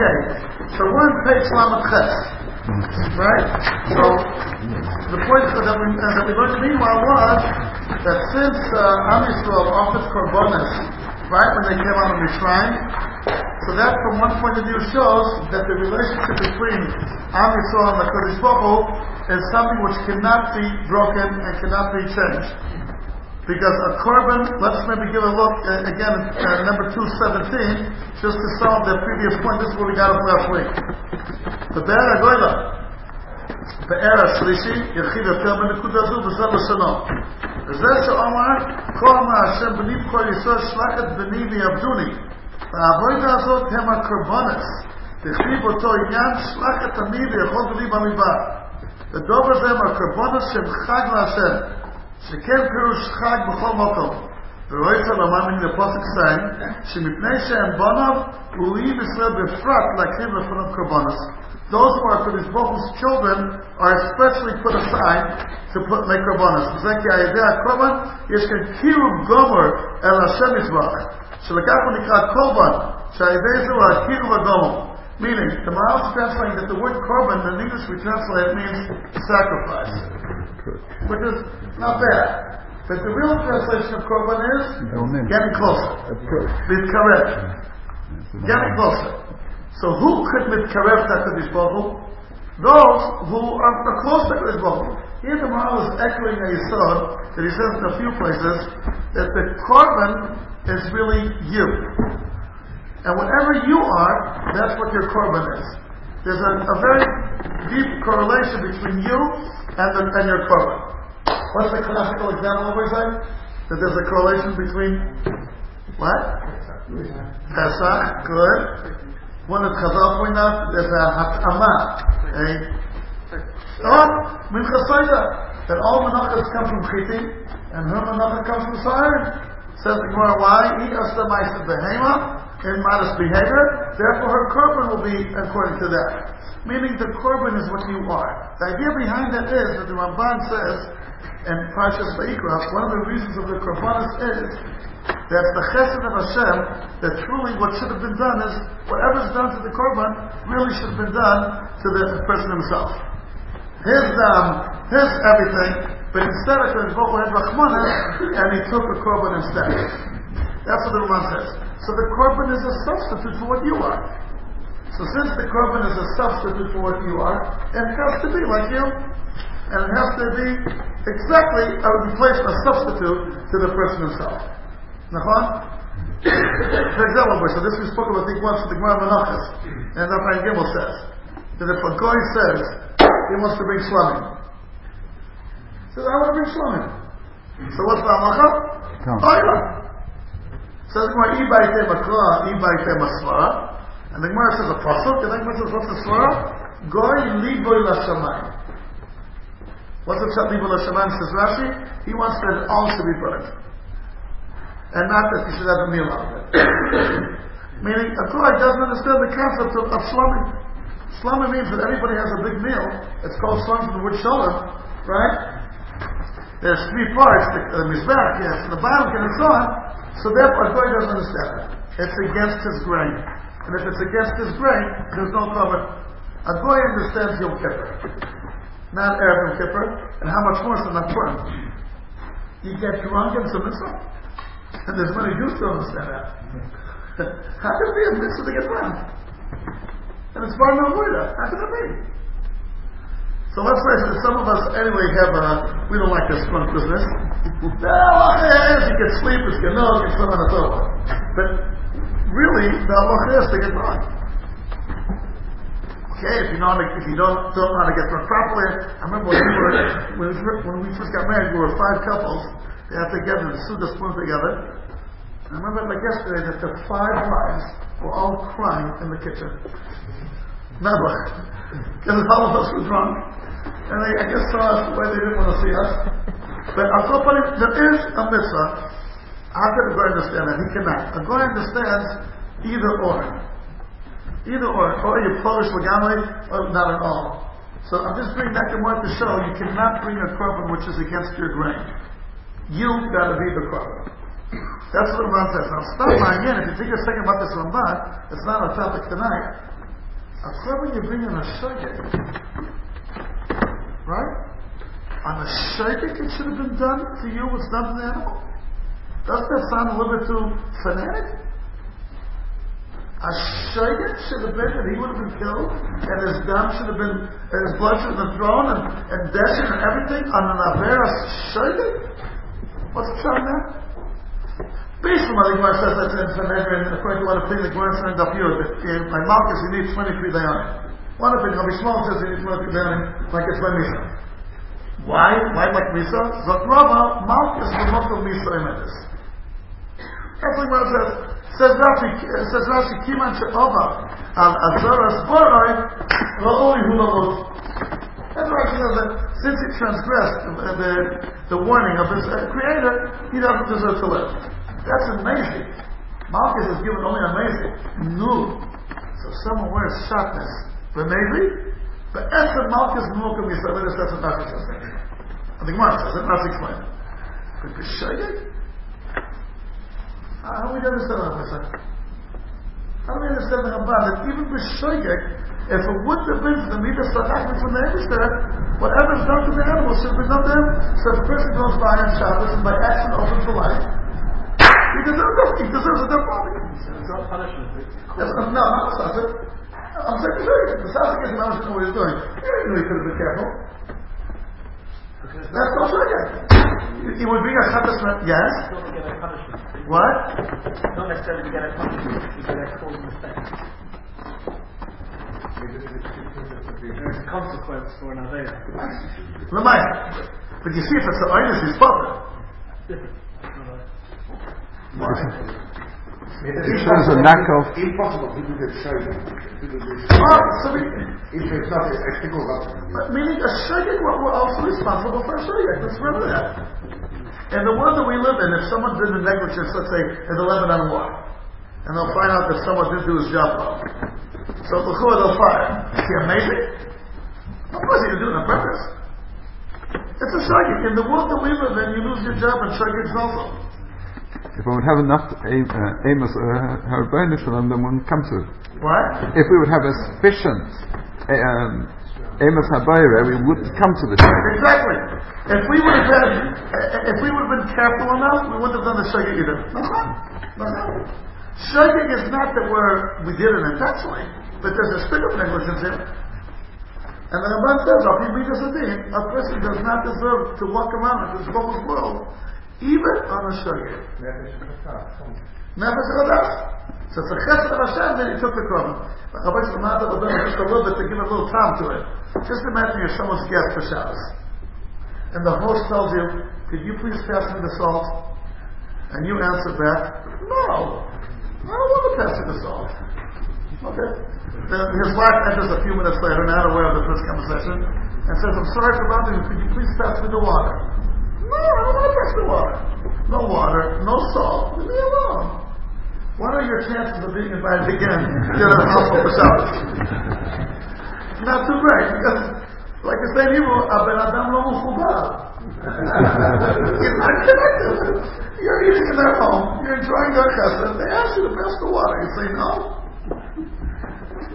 Okay, so we're on page Lamed Ches, right? So the point that we, uh, that we learned meanwhile was that since uh, Am Yisrael offered korbanos, right, when they came out of Mitzrayim, so that from one point of view shows that the relationship between Am Yisrael and the Kodesh Baruch is something which cannot be broken and cannot be changed. Because a korban, let's maybe give a look uh, again uh, number 217, just to solve the previous point. This is what we got up last week. The Be'er goyla, Be'er Ashlishi, Yerchid Atel Menikudazu, B'Zeb Shalom. וזה שאומר, כל מה השם בני כל יסוד שלח את בני ויעבדוני. והעבודה הזאת הם הקורבנס. תכתיב אותו עניין, שלח את עמי ויכול בני במדבר. שכן פירוש חג בכל מקום. ורואה את הרמב"ם מן הפוסק סיין, שמפני שהם בוניו, ראויים ישראל בפרט להקריב לפניו קורבנס. Those who are Kodesh Baruch children are especially put aside to put make korbanos. וזה כי על ידי הקורבן יש כאן קירוב גומר אל השם יתברך. שלקח ונקרא קורבן, שעל ידי זה הוא הקירוב הגומר. Meaning, the Maharal is translating that the word korban in English we translate it means sacrifice. Which is not bad. But the real translation of korban is getting closer. Mitkarev. Getting closer. So who could mitkarev HaKadosh Baruch Hu? Those who are close to HaKadosh Baruch Hu. Here the Maharal is echoing a yisod that he says in a few places that the korban is really you. And whatever you are, that's what your korban is. There's a, a very deep correlation between you and, the, and your korban. What's the classical example we say? That there's a correlation between what? Pesach, good. One is Chazal point out, there's a hat'ama, a oh, mincha that all menachas come from chitim, and her menacha comes from siren. Says the Gemara, why? He has the ma'aseh behema, in modest behavior, therefore her korban will be according to that. Meaning the korban is what you are. The idea behind that is that the Ramban says in Parshas Vayikra, one of the reasons of the korbanos is that the chesed of Hashem, that truly what should have been done is whatever's done to the korban really should have been done to the person himself. His um, his everything, but instead of Baruch had Rachmana, and he took a korban instead. That's what the Ramban says. So the korban is a substitute for what you are. So since the korban is a substitute for what you are, it has to be like you. And it has to be exactly a replacement, a substitute to the person himself. Nachon? For example, so this we spoke about, I think, once with the Gemara Menachas. And Rafael Gimel says, that if a guy says he wants to bring shlomim, he says, I want to bring shlomim. So what's the halacha? Oh, yeah. Says the Gemara, Ibaite Makra, Ibaite Masvara. And the Gemara says a pasuk, and the Gemara says, what's the svara? Goy liboy lashamayim. What's the liboy lashamayim, says Rashi? He wants that all should be burned. And not that you should have a meal out of it. Meaning, a guy doesn't understand the concept of, of shlomim. Shlomim means that everybody has a big meal. It's called shlomim from the wood shalom, right? There's three parts, the, the mizbech, yes, the bottom and so on. So therefore, a guy doesn't understand that. It's against his grain. And if it's against his grain, there's no cover. A guy understands Yom Kippur. Not Erev Yom Kippur. And how much more so not Purim. You get drunk and some mitzvah. And there's many Jews who understand that. how can it be a mitzvah to get drunk? And it's far no How can it be? So let's say that some of us anyway have a, we don't like this drunk business. The is you can sleep, it's good, no, it's not on a But really, the halacha is to get drunk. Okay, if you know if you don't don't know how to get drunk properly, I remember when we were when we, when we first got married, we were five couples. They got together and sued us spoon together. I remember like yesterday that the five wives were all crying in the kitchen. Never. Because all of us were drunk. And they, I guess, saw us the way they didn't want to see us. But top there is a mitzvah. How can a guy understand that? He cannot. A guy understands either or. Either or. Or you're Polish legamly, or not at all. So I'm just bringing that to more to show you cannot bring a korban which is against your grain. You've got to be the korban. That's what Ramban says. Now stop my again. If you take a second about this Ramban, it's not a topic tonight. A korban you bring in a shogeg, right? On a shogeg it should have been done to you what's done to the animal. Doesn't that sound a little bit too fanatic? A shogeg should have been that he would have been killed, and his dam should have been, and his blood should have been thrown, and, and death and everything on an Averas shogeg? What's the shot there? Based on what the Gemara says that's in Sanhedrin, according to what opinion the Gemara signed up here, that in uh, my Malchus he needs 23 dayanim. One opinion, Rabbi Shmuel says he needs 23 dayanim, like it's by Misa. Why? Why like Misa? Zot Rava, Malchus will not do Misa in this. That's what the Gemara says. Says Rashi, says Rashi, Kiman She'ova, Al Azaras Borai, Ra'oi Hu Lamut. That's Rashi says that since he transgressed the, the, the warning of his uh, creator, he doesn't deserve to live. That's amazing. Malchus is given only amazing. No. So someone wears sharpness. Maybe, but Esther Malchus Mulkum Yisraelis, that's what Rashi says. I think says it, Rashi explains. But B'Shayek? Ah, how do we understand that, Pesach? How do we understand the Ramban that even B'Shayek, if it would have been for the Midas Sadakman from the Eberster, whatever's done to the animal should be done to him. So the person goes by on Shabbos and by accident opens the light, he deserves it. He deserves a death body. It's not punishment. Not, no, not. I'm you, the is not what he's doing. He didn't know he could have been careful. Because That's not, not Shayek. He would bring a Shabbos, yes? not to get a punishment. What? Not necessarily to get a punishment, to get a cause and effect. There's a consequence for an Avera. Lamai. But you see, if it's the Einus, he's bothered. Different. It's not a- It shows a lack of Impossible to do the shaykhing. Oh, so we, If it's not a ethical but meaning a Shayek, we're, we're also responsible for a Shayek. Let's remember that. In the world that we live in, if someone did a negligence, let's say, in the Lebanon war, and they'll find out that someone didn't do his job well, so L'chua, they'll fire him. Is he amazing? Of course he didn't do it on purpose. It's a Shayek. In the world that we live in, you lose your job, and Shayek's also. If we would have enough aim, uh, Amos or Harbonah Shalom, then we wouldn't come to it. What? If we would have a sufficient uh, um, Amos Habayra, we would come to the Shayk. Exactly. If we would have had, if we would have been careful enough, we wouldn't have done the shagig either. No, no, no. Is not that we're, we did it intentionally, but there's a stick of negligence in it. And then the Ramban says, "Al pi midas adin, a person does not deserve to walk around in this world, even on a shagig. Nefesh Chadas. So it's a chesed of Hashem that he took the korban. Rabbi Shlomo will do just a little bit to give a little time to it. Just imagine you're someone's guest for Shabbos. And the host tells you, could you please pass me the salt? And you answer back, no. I don't want to pass you the salt. Okay. Then his wife enters a few minutes later, not aware of the first conversation, and says, I'm sorry for bothering you. Could you please pass me the water? No, I don't want to pass the water. No water, no salt. Leave me alone. What are your chances of being invited again to the household for Shabbos? Not too great, because, like I in Hebrew, "Aben Adam lo muchubar." You're not connected. You're eating in their home, you're enjoying their chesed, they ask you to pass the water. You say no.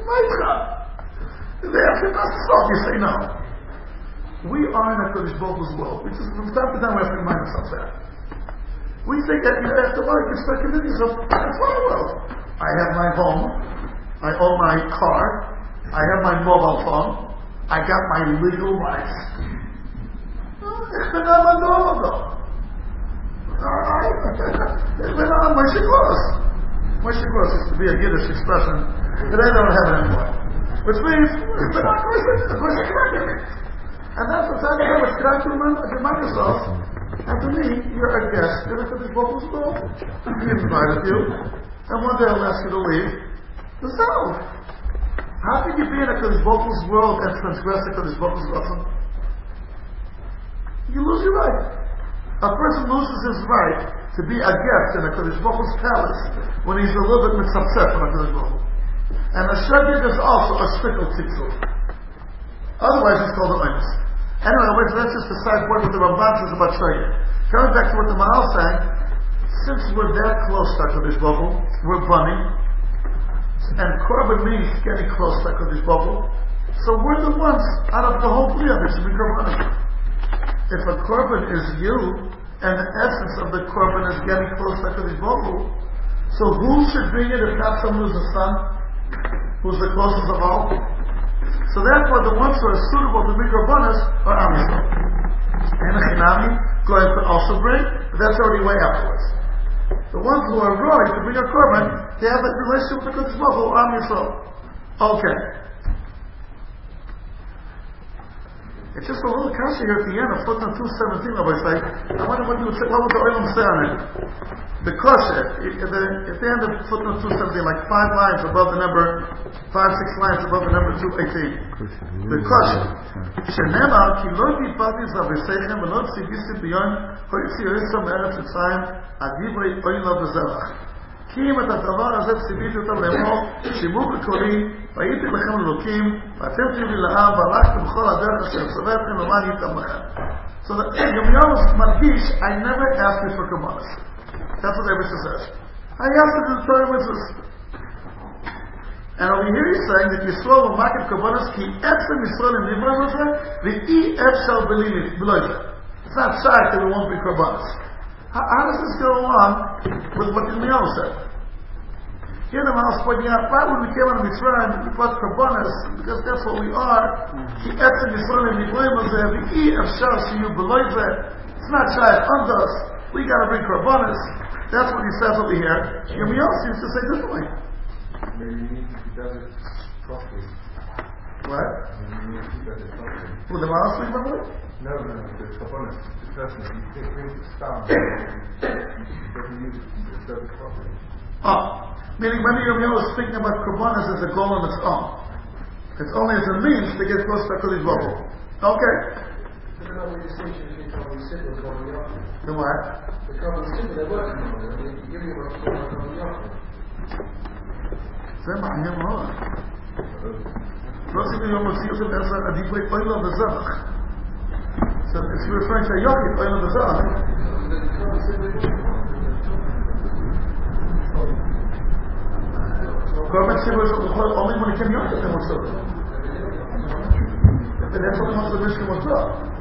My God. They ask you to salt, you say no. We are in a Kodesh Baruch Hu's world. We just, from time to time, we have to remind ourselves that. We think that you have to work, you start convincing yourself, that's my world. I have my home, I own my car, I have my mobile phone, I got my legal rights. Ich bin am Moshe Gross. Moshe Gross used to be a Yiddish expression that I don't have anymore. Which means, ich bin am Moshe Gross. And that's the what's happening here with Kraftman at Microsoft. And to me, you're a guest in a Kodesh Baruch Hu's world. He invited you, and one day I'll ask you to leave. So, how can you be in a Kodesh Baruch world and transgress a Kodesh Baruch lesson? You lose your right. A person loses his right to be a guest in a Kodesh Baruch palace when he's a little bit mitzapsef on a Kodesh Baruch Hu. And a shagig is also a strictly tzitzel. Otherwise, it's called an oinus. Anyway, let's, let's just decide what the Ramban says about shagig. Coming back to what the Maral saying, since we're that close to Baruch Hu, we're bunny, and korban means getting close to Baruch Hu. So we're the ones out of the whole Bria that should be. If a korban is you, and the essence of the korban is getting close to Hakadosh Hu, so who should bring it if not someone who's the son, who's the closest of all? So therefore, the ones who are suitable to korbanos are Am Yisrael. And a Chinami, going to also bring, but that's already way afterwards. The ones who are roy to bring a korban, they have that relationship with the Kodesh Baruch Hu, Am. Okay. It's just a little kasha here at the end of footnote 217, Rabbi say. I wonder what you would say, what would the Olam say on it? The kasha, at the, at the end of footnote 217, like five lines above the number, five, six lines above the number 218. The kasha. שנאמר כי לא דיברתי זרביסיכם ולא ציוויסתי ביום כל יציריסם מארץ מצרים עד דברי אוי לו בזרח. כי אם את הדבר הזה ציוויתי אותם לאמור שימו בקולי והייתי לכם אלוקים ואתם תהיו לי לעם והלכתם בכל הדרך אשר צווה אתכם למען ייתם לכם. So that ירמיהו מדגיש I never asked you for commandments. That's what Eberson says. I asked you to do Torah mitzvahs. And over here he's saying that Yisrael will mark it kabbalas ki etzem Yisrael in Nivra Moshe v'i efshal below It's not shy that we won't be kabbalas. How, how does this go along with what Yirmiyahu said? Here the Mahal's pointing out, why when we came out of Mitzrayim, we brought kabbalas, because that's what we are. Ki etzem Yisrael Moshe v'i efshal shiyu below It's not shy on us. We got to bring kabbalas. That's what he says over here. Yirmiyahu seems to say differently. Maybe you be done it properly. What? Maybe you need to be done it properly. Who the Mahal's speaking about? No, no, no, the kabbalah, the person, he brings it down, he doesn't use it, he does it properly Oh, meaning when Yirmiyahu is speaking about Kurbanas as a goal on its own. It's only as a means to get close to Kodesh Baruch Hu. Okay. There's another distinction between Kabbalah Siddur and Kabbalah Yachid. The what? The Kabbalah Siddur, they're working on it. I mean, you give me what's called a Kabbalah Yachid. זה מעניין מאוד. לא עשיתי יום מוציא אותם בעשר עדיפי אוילו וזרח. So it's referring to Yochid, אוילו וזרח. The Kabbalah government civil only when it came here they were served. And that's what Muhammad Mishkin was done.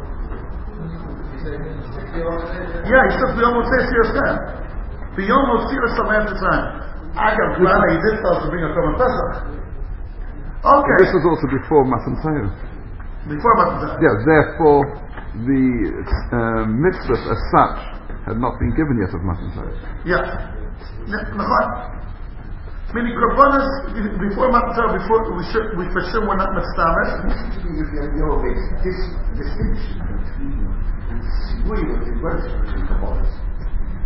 Yeah, he said, Beyond will say serious time. Beyond will see us some time. I got glad he did tell us to bring a common Pesach. Okay. This was also before Matan Before Matan Yeah, therefore the uh, mitzvah as such had not been given yet of Matan Yeah. Many Rabbanas, before Matzah, before we for sure were not Mitzvah. This distinction between the Tzibui and Tzibui is Kabbalahs.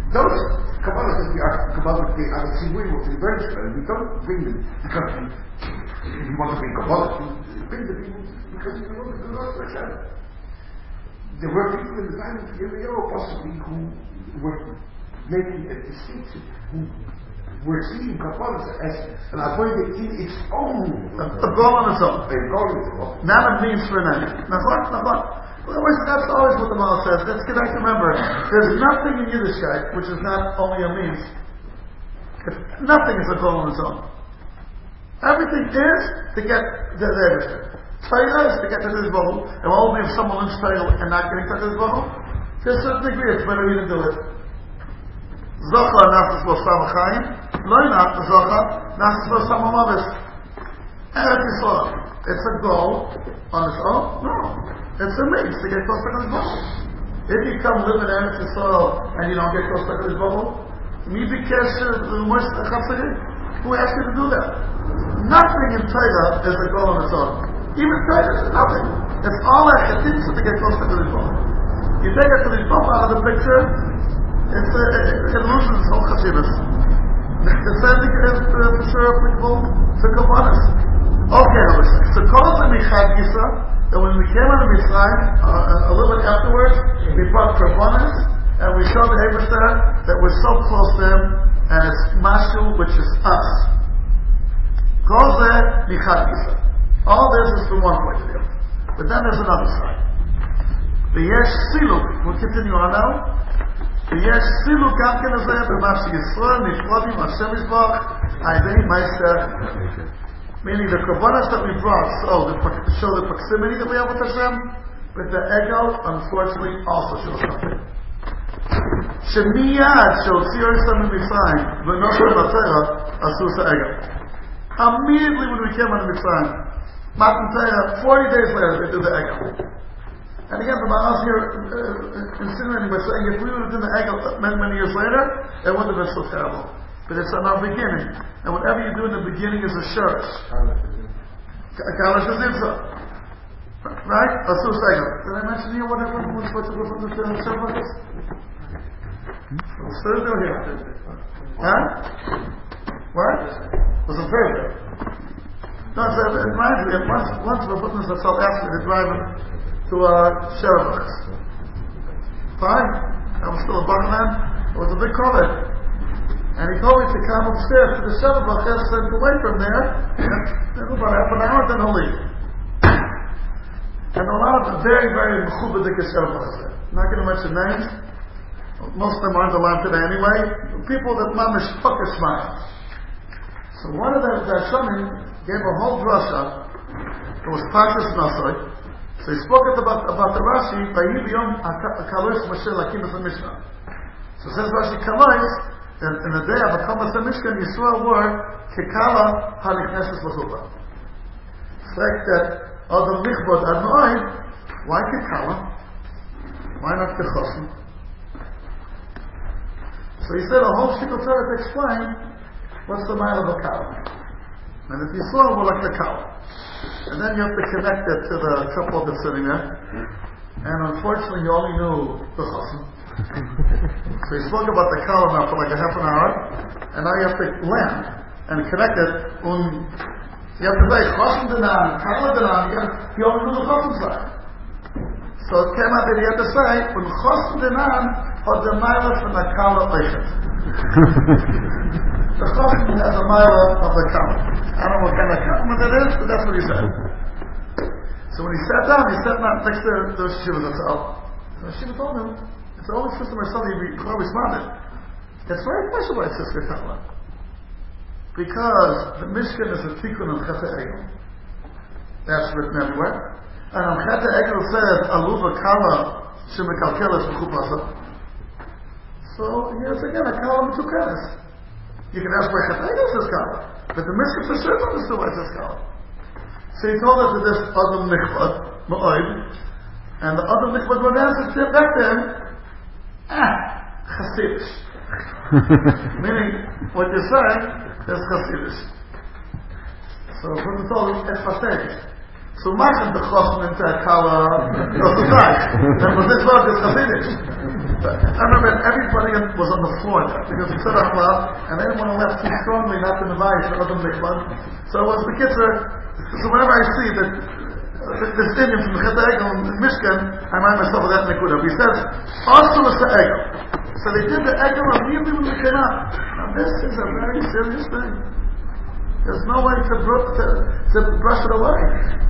Those Kabbalahs that we are, Kabbalahs they are Tzibui or Tzibui, we don't bring them because we want to bring Kabbalahs, we bring them because we want to do Lord for Hashem. There were people in the time of Yirmiyahu possibly who were making a distinction, who we're seeing Kafaras as an appointed in its own. الظلمة نعمل means for an end. نظر نظر Always, that's always what the Maal says. That's good. I can remember. There's nothing in Yiddishkeit which is not only a means. Nothing is a goal on its own. Everything is to get the everything. Torah is to get to this level, and only if someone in Torah and not getting to this level, to a certain degree, it's better you to do it. Zachar Nafis Losam Chaim, chayim, lo naftas zocha naftas lo sam amavis. Eretz. It's a goal on its own? No. It's a means to get close to this bubble. If you come live in Eretz Yisrael and you don't get close to this bubble, me be careful, who asked you to do that? Nothing in Torah is a goal on its own. Even Torah is nothing. It's all a chetinsa to get close to this bubble. You take it to this bubble out of the picture, it's a, it's a illusion, it's all chassidus. The uh, for sure applicable to Kabbalahs. Okay. So call the Michad Gisa, that when we came out of Mitzrayim, uh, a little bit afterwards, we brought Kabbalahs, and we showed the Eberster that we're so close to him, and it's Mashu, which is us. Call the Michad Gisa. All this is from one point of view. But then there's another side. The Yesh Siluk, we'll continue on now. ויש סילוק גם כן לזה במה שישראל נפרדים מהשם יזבח Aidei Maisa, meaning the Kabbalah that we brought, so the, to show the proximity that we have with Hashem, but the ego, unfortunately, also shows something. שמייד שהוציא ארצה ממצרים ונושא בתרא עשו את האגו. Immediately when we came out of Mitzrayim, Matan Torah, 40 days later, they did the ego. And again, the Maharal here uh, insinuating by saying if we would have done the ego many, many years later, it wouldn't have been so terrible. But it's on our beginning. And whatever you do in the beginning is a shurish. Kalash is Right? Asus ego. Did I mention here what happened when to go from the Shabbat? Still do here. Huh? What? Was it very? No, so it reminds me, once, once the Sal asked me to drive to uh, Sherabach. Fine. I was still a buckman. It was a big COVID. And he told me to come upstairs to the Sherabach and away from there. And about half an hour, then he'll leave. And a lot of very, very mechubadik Sherabach. I'm not going to mention names. Most of them aren't allowed today anyway. People that mamish pucker smile. So one of them, the Shomim, gave a whole drasha. It was Pashas Nasai. He spoke about, about the Rashi, Vayi biyom akalos Moshe lakim es Mishnah. So says Rashi Kalais, that in the day of Akamas Mishkan, Yisrael were Kekala Halichneses L'chuba. The fact that Adam Nichbod Adnoid, why Kekala? Why not Kechosim? So he said a whole shtickle Torah to explain what's the mile of a cow. And if you saw it, like the cow. And then you have to connect it to the couple that's sitting there. And unfortunately, you only knew the chassan. so he spoke about the cow now for like a half an hour. And now you have to land and connect it. Un, you have to say chassan denan, cow denan. You only knew the chassan side. So it came out that he had to say, un chassan denan, had the mile from the kala oichet. The chassan has a mile of the kala. I don't know what kind of kala it is, but that's what he said. So when he sat down, he sat down next to the Shiva Zatzal. So Shiva told him, oh, it's the only system or something he responded. It's very special why it says Because the Mishkan is a tikkun of Cheta Egel. That's written everywhere. And on Cheta Egel says, Aluva Kala Shemekalkeles Mechupasa. So here's again a Kala Metukeles. You can ask why Cheta Egel says Kala. But the Mishkan for sure understood why it says Kala. So he told us that this other Nichbad, Ma'oid, and the Adam Nichbad would answer back then, ah, Chassidish. Meaning, what you're saying is Chassidish. So from the told him, it's Chassidish. So machen the Chosm into a Kala, of the side. And for this word is Chassidish. I remember everybody was on the floor because he said out loud, and to laugh too strongly, not to the Mavai, for Adam Nichbad. So it was the Kitzer, so whenever I see that this Indian from the Chet Egel in Mishkan, I remind myself of that Nekuda. He says, also was the Egel. So they did the Egel immediately when they came out. Now this is a very serious thing. There's no way to, br- to, to brush it away.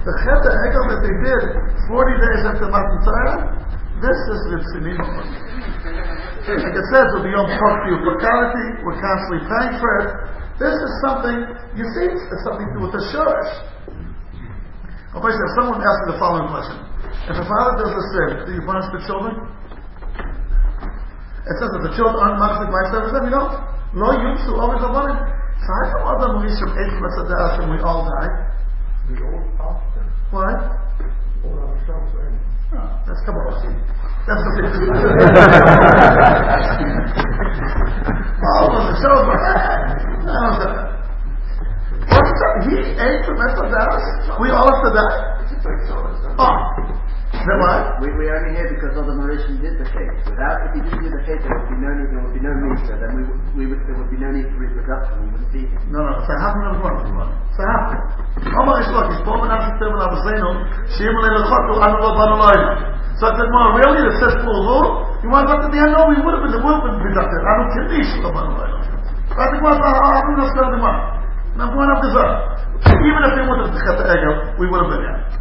The Chet Egel that they did 40 days after Matan Torah, this is Ritzinim. Like it says, the Yom Tov fatality, we're constantly paying for it. This is something, you see, it's something to do with the shurish. Oh, if someone asks me the following question. If a father does a sin, do you punish the children? It says that the children aren't machzik my service, then you don't. No use to always money. So I how come Rishon ate Masadas and we all die? The old pastor, Why? or our Oh, that's Kabbalah. That's the the show No, no. What's that? He ate from Masadas? We all have to die? Oh. So what? We, we're only here because Brother Mauritian did the case. Without, if he didn't do the case, there would be no need, there would be no Misa, then we, would, we would, there would be no need for reproduction, we wouldn't be here. No, no, صحاف من الغرب صحاف أما إشلاك إشباب من أمس التابع على حسينهم شيء من الخط وأنا وضع الله So I said, well, really, the says full all You want that to be a no, we would have been, we would have been productive. I don't care, they should have been alive. I think, well, I'm not going to be Now, why not deserve? Even if they wanted have cut the ego, we would have been here.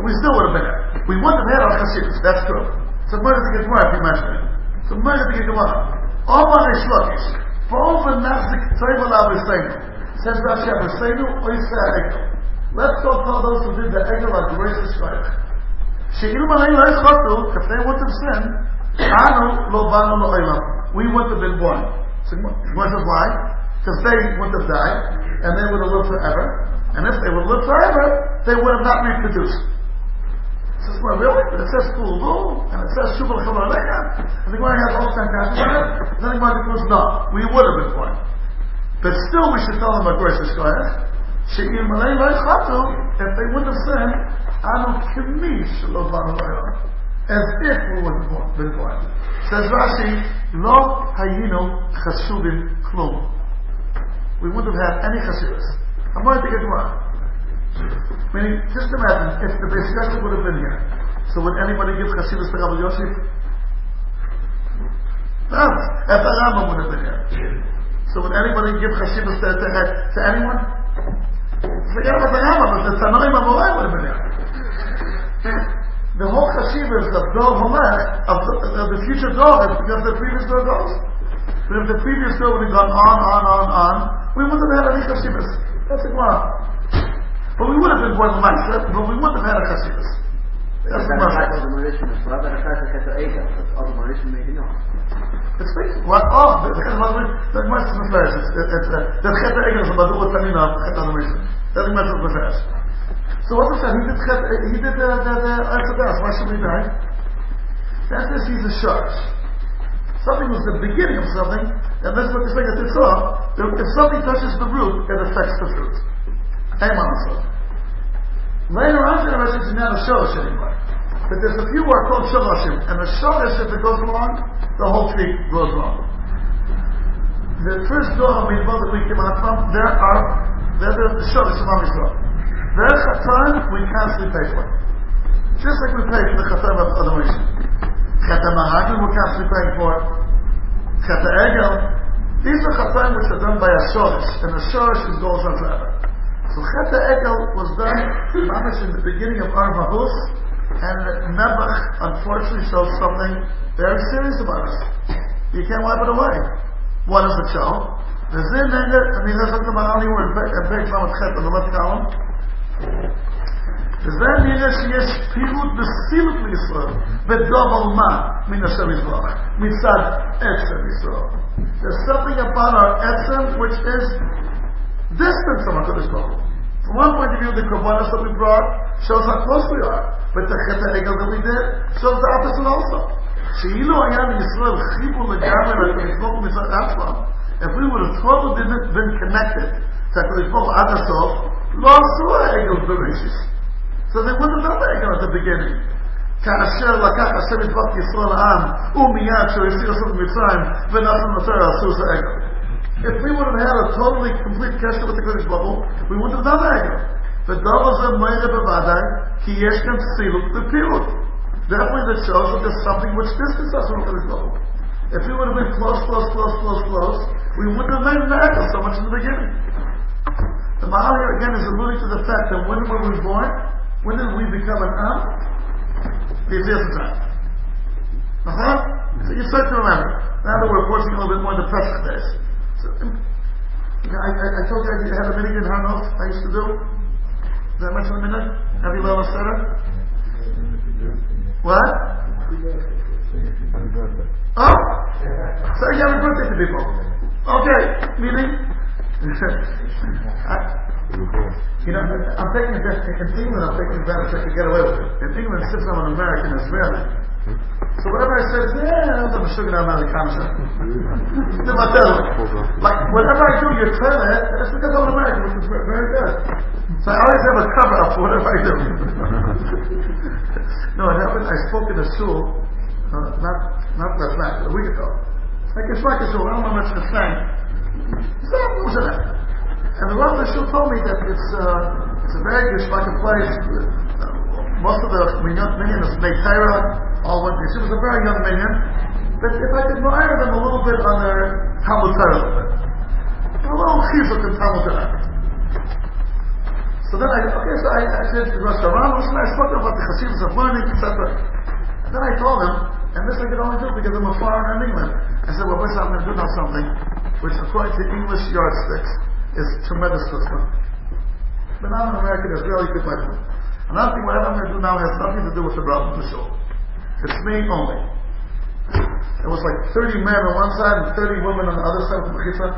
And we still would have been here. We wouldn't have had our chassidus, that's true. A murder to Gemara if you mention it. A murder to Gemara. All my shlukish. Bov and Nazik Tzoyvel Aviseinu. Says Rashi Aviseinu, Oisa Egel. Let's go tell those who did the Egel at Grace Shkoyach. She'il Malay Lois Chotu, if they would have sinned, Anu Lo Banu Lo Olam. We would have been born. So, what is why? Because they would have died, and they would have lived forever. And if they would have lived forever, they would have not reproduced. Says, well, really? But It says Kulu, and it says Shubal Chalaleka, and the Gemara has all of on it. Then the Gemara concludes, no, we would have been fine. But still, we should tell them about Grace Shkoyach. She'ir Malay Loy Chatu, if they wouldn't have sinned, Anu Kimi Shalo Banu As if we would have been born. Says Rashi, Lo Hayinu Chasubim Klum. We wouldn't have had any chassidus. I'm going to get one. Meaning, just imagine if the Beis Yosef would have been here. So would anybody give chassidus to Rabbi Yosef? No. If the Rambam would have been here. So would anybody give chassidus to, to, to anyone? Forget about the Rambam, but the Tanoim Amorai would have been here. The whole chassidus of Dor Holech, of of the future Dor, is because the previous Dor goes. But if the previous Dor would have gone on, on, on, on, we wouldn't have had any chassidus. That's the Gemara. But we would have been born Lamaisa, but we wouldn't have had a chassidus. That's the Gemara. the Mauritian is what that occurs at the Ega, but other Mauritian maybe not. It's basically, what, oh, the Gemara, the Gemara is Mefresh. It's, uh, the Chet Egel is about what Tamina, Chet Adamission. That's the Gemara is Mefresh. So what was that? He did Chet, he did the, the, the, Arzadas. Why should we die? That says he's a shark. Something was the beginning of something, and that's what the second it's saw. If something touches the root, it affects the fruit. Hey, Mama, Later on, the generations is not a shorosh anymore. But there's a few are called shoroshim, and the shorosh, if it goes along, the whole tree grows along. The first door of Midbar that we came out from, there are, they're the shorosh of Am Yisrael. Their chatan, we constantly pay for. Just like we pay for the chatan of Adam Rishon. Chatan Mahagim, we're constantly paying for. Chatan Egel, these are chatan which are done by a shorosh, and the shorosh is goes on forever. So Chet Egel was done in the beginning of Armahus, and Nebuch unfortunately shows something very serious about us. You can't wipe it away. What does it show? The Zin Neger, I mean, that's what the word, a big Beit of Chet on the left column. וזה נראה שיש פירוט the double בדובל מה מן השם יזבח, מצד עצם ישראל. There's something about our עצם which is distance from HaKadosh Baruch From one point of view, the Korbanos that we brought shows how close we are. But the Chet HaEgel that we did shows the opposite also. שאילו היה לישראל חיבור לגמרי לקדוש ברוך הוא מצד עצמם, if we would have totally been, been connected to הקדוש ברוך הוא עד הסוף, לא עשו העגל בראשיס. So they wouldn't have done the עגל at the beginning. כאשר לקח השם את דבר ישראל העם, ומיד שהוא הסיר אותם ממצרים, ונתן נותר עשו את העגל. If we would have had a totally complete kesher with the Kodesh bubble, we wouldn't have done that. The double is a moira bevadai, ki yesh them siluk bepirut. Definitely that shows that there's something which distances us from the Kodesh Baruch If we would have been close, close, close, close, close, we wouldn't have made miracles so much in the beginning. The Mahal here again is alluding to the fact that when were we born? When did we become an Am? The Ephesian time. Uh-huh. So you start to remember. Now that we're approaching a little bit more the Pesach days. So, I, I, I told you I had a minute in Har Nof I used to do. Did I mention a minute? Have you learned a What? Oh? So you have a birthday to people. Okay, meaning? You know, I'm taking a in England, I'm taking advantage I could get away with it. In England, since I'm an American Israeli, so whatever I say, yeah, I'm a sugar Americana. like, whatever I do, you're telling it, that's because I'm an American, which is very good. So I always have a cover up for whatever I do. no, it happened, I spoke in a shul, uh, not, not last night, a week ago. I just like a shul, I don't know much the losing it. And the Rav Shul told me that it's, uh, it's a very good place. Uh, most of the minyan is made Torah, all went to It was a very young minyan. But if I could admire them a little bit on their Talmud Torah, a little chizuk in Talmud. So then I, okay, so I, I said to Rosh Hashanah, I spoke about the Chassidus of learning, etc. And then I told him, and this I could only do because I'm a foreigner in England. I said, well, first I'm going to do now something. which according to English yardsticks is tremendous chutzpah. But not in America, there's really good pleasure. Another thing, whatever I'm going to do now has nothing to do with the brother for sure. It's me only. It was like 30 men on one side and 30 women on the other side of the Mechitza.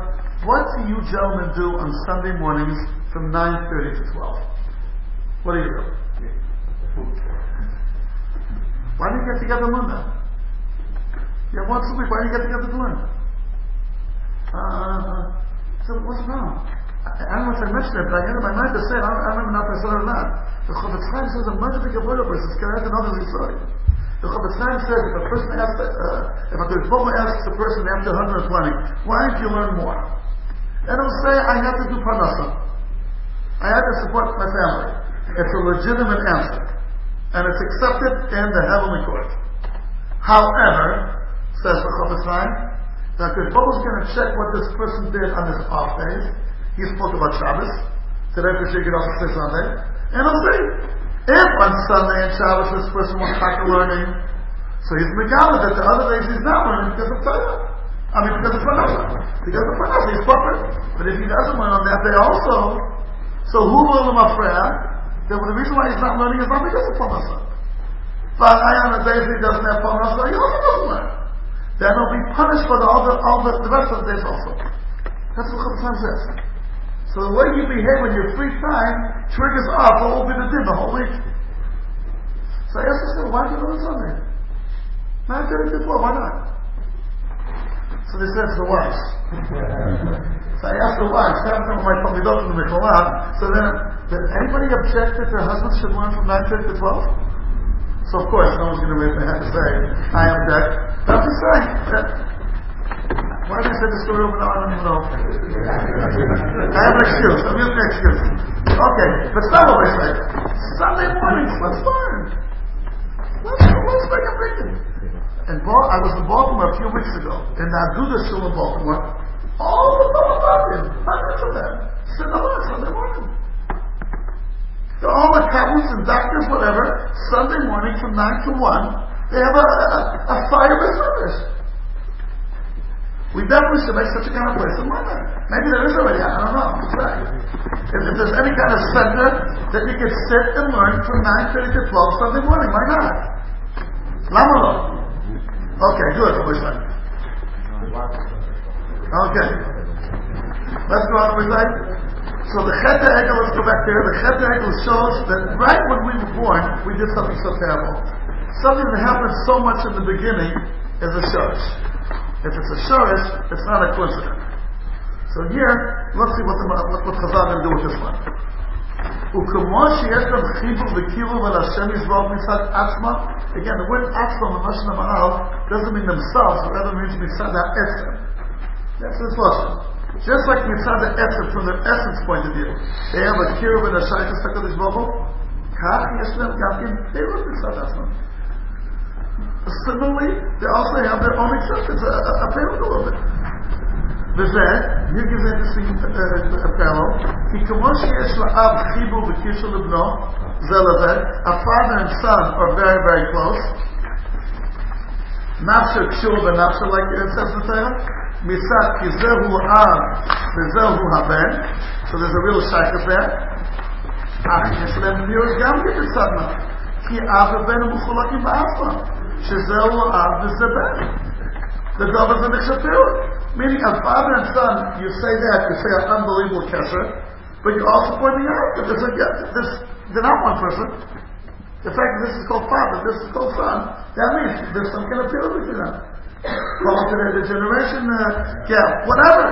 What do you gentlemen do on Sunday mornings from 9.30 to 12? What do you do? Why do you get together to Yeah, have once a week, why do you get together to? Uh, so what's wrong? I, don't know if I mentioned it, but I had in my mind to say it. I don't, I don't remember if I said it or not. The Chofetz Chaim says a much bigger word of this. It's connected to another story. The Chofetz Chaim says if a person asks, uh, if a Baruch asks a person after 120, why didn't you learn more? And he'll say, I have to do parnasa. I have to support my family. It's a legitimate answer. And it's accepted in the heavenly court. However, says the Chofetz that the Baruch is going to check what this person did on his off days. He spoke about Shabbos. Today for sure you could also say Sunday. And I'll see. If on Sunday and Shabbos this person was back to learning, so he's Megala that the other days he's not learning because of Torah. I mean, because of Parnasa. Because of Parnasa, he's proper. But if he doesn't learn on that day also, so who will him afraid? Then the reason why he's not learning is not because of Parnasa. But I on the days he doesn't have Parnasa, he also doesn't learn. Then he'll be punished for the, all the, all the, the rest of the days also. That's what Chofetz says. So the way you behave when your free time triggers off will be the din the whole week. So I asked myself, why do you do it on Sunday? 9.30 to 12, why not? So they said to the wives. so I asked the wives, I haven't my Talmidot in the Mikvah, so then, did anybody object that their husbands should learn from 9.30 to 12? So of course, no one's going to raise their hand to say, I object. I'm just saying, why did I say the story over now? I don't even know. I have an excuse. I'm using an excuse. Okay, but stop what I say. Sunday morning, let's learn. Let's, let's make a big And I was in Baltimore a few weeks ago, in the Aguda Shul in Baltimore. All the Baltimore, hundreds of them, sit oh, alone Sunday morning. They're all accountants and doctors, whatever. Sunday morning from 9 to 1, they have a, a, a service. We definitely should make such a kind of place in London. Maybe there is already, I don't know. If, if there's any kind of center that you could sit and learn from 9.30 to 12 Sunday morning, why not? Lamalo. Okay, good. Okay. Let's go on with that. So the Cheta Egel, let's go back there. The Cheta Egel shows that right when we were born, we did something so terrible. Something that happened so much in the beginning is a shorish. If it's a shorish, it's not a coincidence. So here, let's see what the what, what Chazal going to do with this one. וכמו שיש גם חיבור וקירוב על השם יזבח מצד עצמה, again, the word עצמה, בלשון המהר"ל, doesn't mean themselves, but rather means מצד העצם. That's his lesson. Just like מצד העצם, from their essence point of view, they have a קירוב and a שייכס לקדוש ברוך הוא, כך יש להם גם כן פירוש מצד עצמם. Similarly, they also have their own acceptance, a, a, a payment a little bit. וזה, here gives an interesting uh, parallel, כי כמו שיש לאב חיבור בקשר לבנו, זה לזה, a father and son are very very close, נפשו קשור בנפשו, like it says in the Torah, מצד כי זהו אב וזהו הבן, so there's a real shaykhs there, אך יש להם מיעוט גם כן בצד מה, כי אב ובן הם מחולקים באפלה, שזהו אב וזה בן. The brothers and the Shapirut. Meaning, a father and son, you say that, you say an unbelievable kesser, but you're also pointing out that there's a, this, they're not one person. The fact that this is called father, this is called son, that means there's some kind of purity between them. Call it the generation uh, gap, whatever.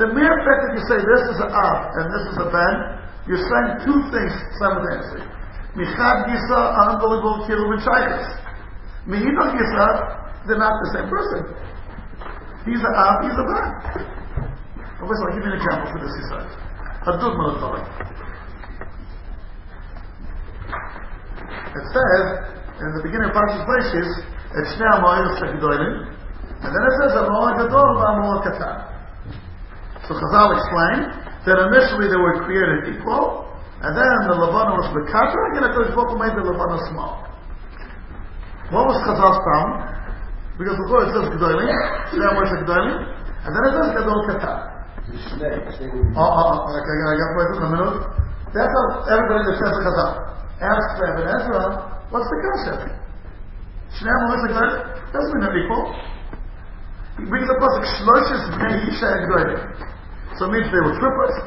The mere fact that you say this is an ab and this is a ben, you're saying two things simultaneously. Michad Gisa, unbelievable Kiruv and Shaykhs. Mihidon Gisa, uh, they're not the same person. He's a Ab, he's a Ben. Professor, I'll give you an example for this, he said. Hadud Malatorik. It says, in the beginning of Parshas Bereishis, it's Shnei HaMoed Shekdoilim, and then it says, HaMoed Gadol VaMoed Katan. So Chazal explained that initially they were created equal, and then the Levana was Bekatra, and HaKadosh Baruch Hu made the Levana small. What was Chazal's problem? Because before it says Gedolim, Shnei words are Gedolim, And then it says Gadol Katan. Oh, oh, oh, okay, I got wait a minute. That's how everybody that says Chazal. Ask Rabbi Ezra, what's the concept? Shnei Amoris Agdolim doesn't mean they're equal. He brings the pasuk Shloshes Bnei Isha Agdolim. So it means they were triplets.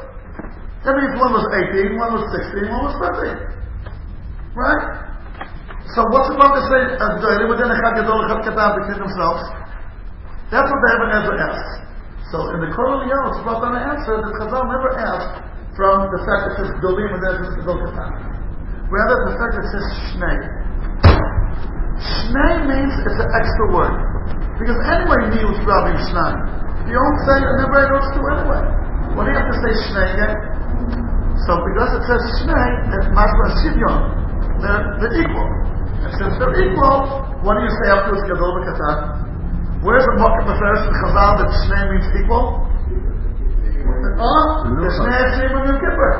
That means one was 18, one was 16, one was 13. Right? So what's the point to say Agdolim within Echad Gadol Echad Katan between themselves? That's what the Ibn Ezra asks. So in the Kol Eliyahu, it's brought an answer that Chazal never asked from the fact that it says Dolim and then it says Gadol Katan. Rather, the fact that it says Shnei. Shnei means it's an extra word. Because anyway, Niyut Rabbi Shnei. You don't say it, never goes to anyway. What do you have to say Shnei again? So because it says Shnei, it's Mashma Shivyon. They're, they're equal. And since they're equal, what do you say afterwards Gadol Katan? Where's the Mokkah Meferish in Chazal that Shnei means equal? The Shnei and Yom Kippur.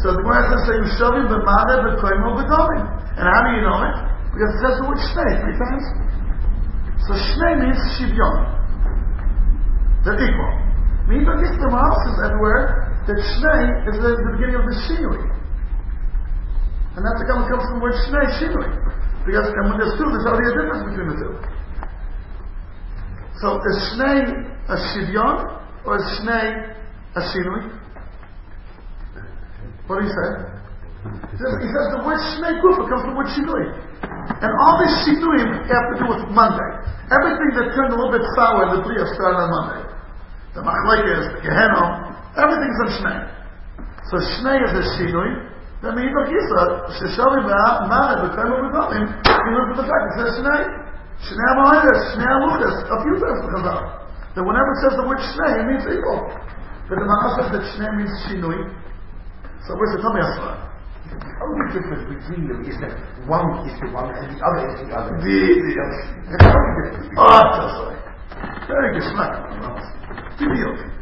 So the Gemara says, Yushavim b'mane b'koimo b'domim. And how do you know it? Because it says the word Shnei three times. So Shnei means Shivyon. They're equal. Means guess the Gemara says everywhere that Shnei is the, the beginning of the Shinui. And that's the comes from the word Shnei, Shinui. Because there's two, there's already a difference between the two. So is Shnei a Shivyon or is Shnei a Shinui? What do you say? He says, he says the word Shnei Kufa comes from the word Shinui. And all these Shinuim have to do with Monday. Everything that turned a little bit sour in the Bria started on Monday. The Machlekes, the Gehenom, everything's on Shnei. So Shnei is a Shinui. That means like Yisa, Sheshavi Ma'ana, the Kaimo B'Damim, he looked at the fact, it says Shnei. Shnei Amoides, Shnei Aluchas, a few times in Chazal. That whenever it says the word Shnei, it means equal. But the Ma'ana says that Shnei means Shinui. So where's the Tomei Asra? The only difference between them is that one is the one and the other is the other. The, the, the only difference. oh, that's right. Very good smack. Video.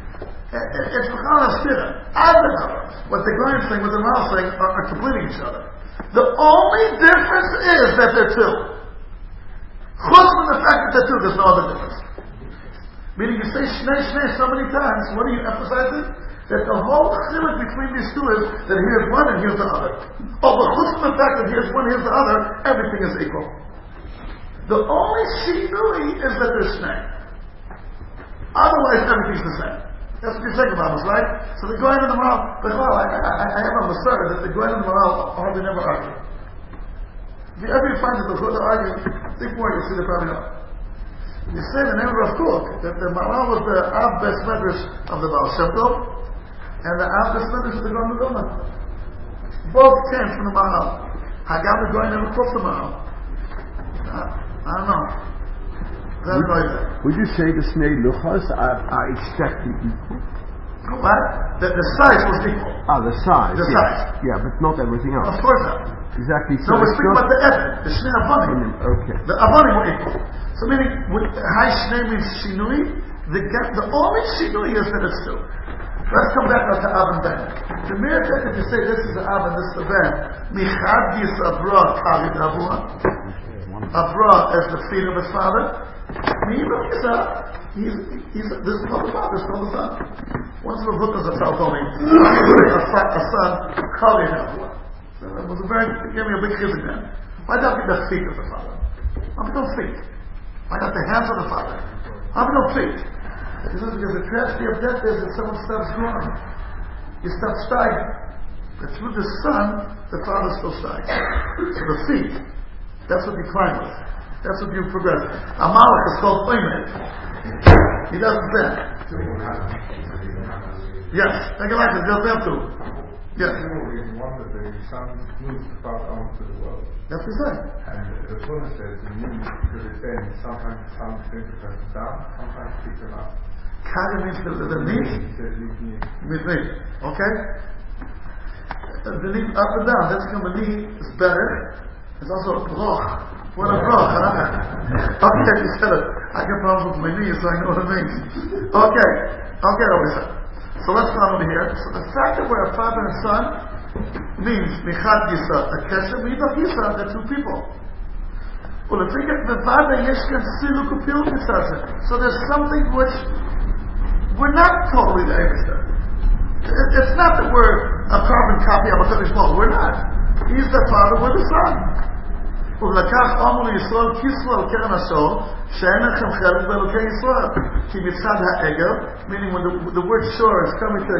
It's Mechana Stira. Adonai. What the Goyim saying, what the Mal saying are, are completing each other. The only difference is that they're two. Chutz from the fact that they're two, there's no other difference. Meaning you say Shnei Shnei so many times, what are you emphasizing? That the whole chiluk between these two is that here's one and here's the other. Oh, but chutz from the fact that here's one, here's the other, everything is equal. The only shinui is that there's Shnei. Otherwise, everything's the same. That's what you're think about us, right? So the Goyen and the Maharal, but well, I, I, I have a Masar that the Goyen and the Maharal hardly never argue. If you ever find that the Goyen argue, think more, you'll see the probably not. You say in the name of Rav Kook, that the Maharal was the Av Best Medrash of the Baal Shem Tov, and the Av Best Medrash of the Goyen Vilna. Both came from the Maharal. Hagam the Goyen never quotes the Maharal. Uh, I don't know. I have no idea. Would you say the Snei Luchas are, are exactly equal? What? The, the size was equal. Ah, the size. The yes. size. Yeah, but not everything Of else. course not. Exactly. No, we're speaking about the Evan, the Shnei Avanim. Okay. The Avanim were equal. So meaning, with High Shnei means Shinui, the, the only Shinui is that it's two. Let's come back now to Av and Ben. The mere fact that you say this is the Av and this is the Ben, Michad Gis Avra Kavid Avra as the feet of his father, Miro is a, he's, he's, this is called the father, this is called the son. Once the book a told me, a, fa- a son, Kavid Avua. So it was a very, it gave me a big chizik then. Why not be the feet of the father? Why not the feet? Why not the hands of the father? Why not the feet? He says because the tragedy of death is that someone stops growing. You stop staggering. But through the son, the father still staggers. So the feet, that's what you climb with. That's what you progress. Amalek is called Oymed. He doesn't bend. Yes, take a it goes down to. Yes, the the the that's he's saying. And the Buddha says the meaning because it's saying sometimes the son brings the person down, sometimes picks him up. Kaga means the, the knee. He says leave me. with me. Okay? The knee up and down, that's become to knee is better. It's also bloch. What a bloch, huh? Okay, you said it. I got problems with my knees, so I know what it means. Okay. Okay, here. So let's come over here. So the fact that we're a father and son means Michad Yisa, a Kesher, Midach Yisa, they're two people. Well, if we get the father, Yeshkan Silu Kupil Yisase. So there's something which we're not totally the Eberster. It's not that we're a carbon copy of a Kaddish We're not. He's the Father, we're the Son. ולקח עמו לישראל כיסלו על קרן השור, שאין לכם חלק באלוקי ישראל. כי מצד העגל, meaning when the, the word shore is coming to,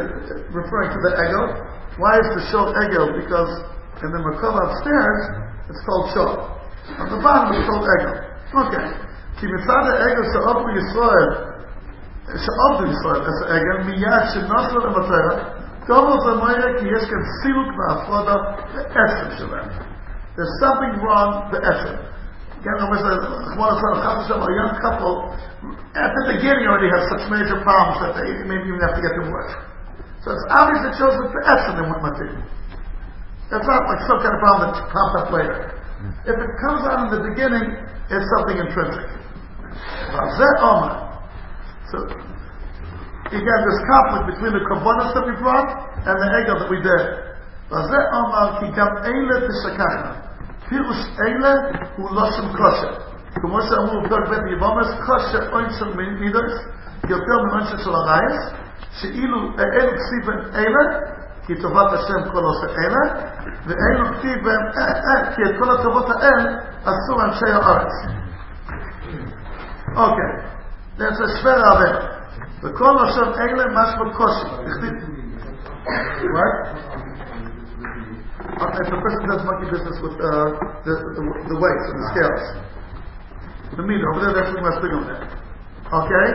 referring to the egel, why is the shore egel? Because in the Merkava upstairs, it's called shore. On the bottom, it's called egel. Okay. כי מצד העגל שעובו ישראל, שעובו ישראל, אז העגל מיד שנוסו למטרה, Double Zamaya Ki Yesh Kan Siluk Ma'afroda, the essence of that. There's something wrong, the essence. Again, I of to say, a young couple, at the beginning already has such major problems that they maybe even have to get to work. So it's obvious they chose the essence in one material. That's not like some kind of problem that pops up later. Hmm. If it comes out in the beginning, it's something intrinsic. Oh so again, this conflict between the Kabbalah that we brought and the Egel that we did. וזה אומר כי גם אלה תשכחנה. פירוש אלה הוא לא שם כושר. כמו שאמרו בפרק ב' יבומס, כושר אוין של מידוס, יותר מעונשם של הרייס, שאילו אלו כסיבן אלה, כי טובת השם כל עושה אלה, ואלו כתיבן, כי את כל הטובות האל עשו אנשי הארץ. אוקיי, זה שווה הרבה. וכל לשון אלה משמע קושי. right? If a person does monkey business with uh, the, the, the weights and the scales, the meat over there, that's much bigger on there. Okay?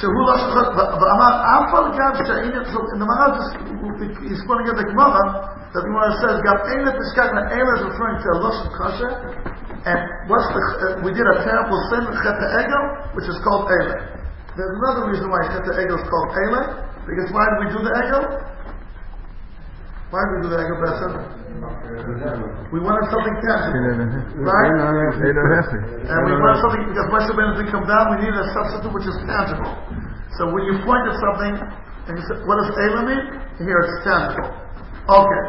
So who lost Amar Afal Gab so in the Maharal he's pointing at the Gemara that the Gemara says Gab Eila Pishkagna Eila is referring to a loss of kasha and what's the, uh, we did a terrible sin Chet Egel which is called Eila there's another reason why Chet Egel is called Ele, because why do we do the Egel? Why do we do the Egel Besser? We wanted something tangible. Right? And we wanted something, because Moshe Rabbeinu didn't come down, we needed a substitute which is tangible. So when you point at something, and you say, what does Eila mean? Here it's tangible. Okay.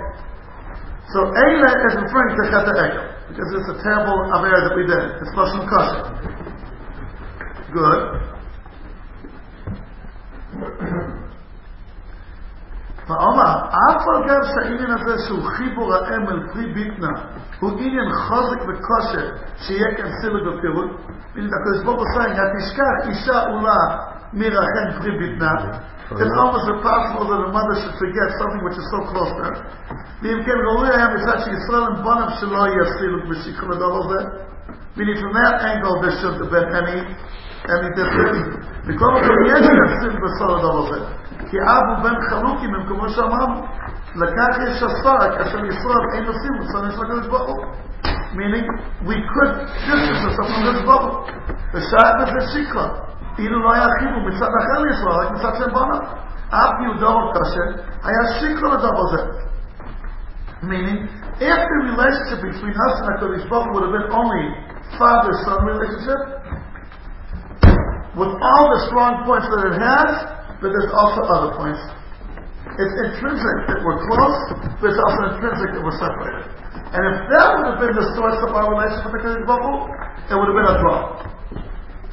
So Eila is referring to Chet Egel, because it's a terrible aver that we did. It's Lashon Kasha. Good. ואומר, אף על גב שהעניין הזה שהוא חיבור האם אל פרי ביטנה, הוא עניין חוזק וכושר שיהיה כאן סילוג ופירוט. הנה, הקדוש ברוך הוא saying, התשכח אישה עולה מרחם פרי ביטנה. It's almost impossible that a mother should forget something which is so close to her. ואם כן, ראוי היה מצד שישראל הם בונם שלא יהיה סילוג ושיקחו לדבר הזה. Meaning from that angle there shouldn't have been any, any difference. מכל מקום יש כאן סילוג בסול הדבר הזה. כי אב הוא בן חלוקים הם כמו שאמרנו לקח יש עשרה כאשר ישראל אין נושאים מוצרים של הקדוש ברוך הוא meaning we could distance ourselves from this bubble ושעה בזה שיקרה אילו לא היה חיבור מצד אחר לישראל רק מצד שם בנה אף יהודה או קשה היה שיקרה לדבר הזה meaning if the relationship between us and HaKadosh Baruch would have been only father-son relationship with all the strong points that it has but there's also other points. It's intrinsic that we're close, but it's also intrinsic that we're separated. And if that would have been the source of our relationship with the Baruch it would have been a draw.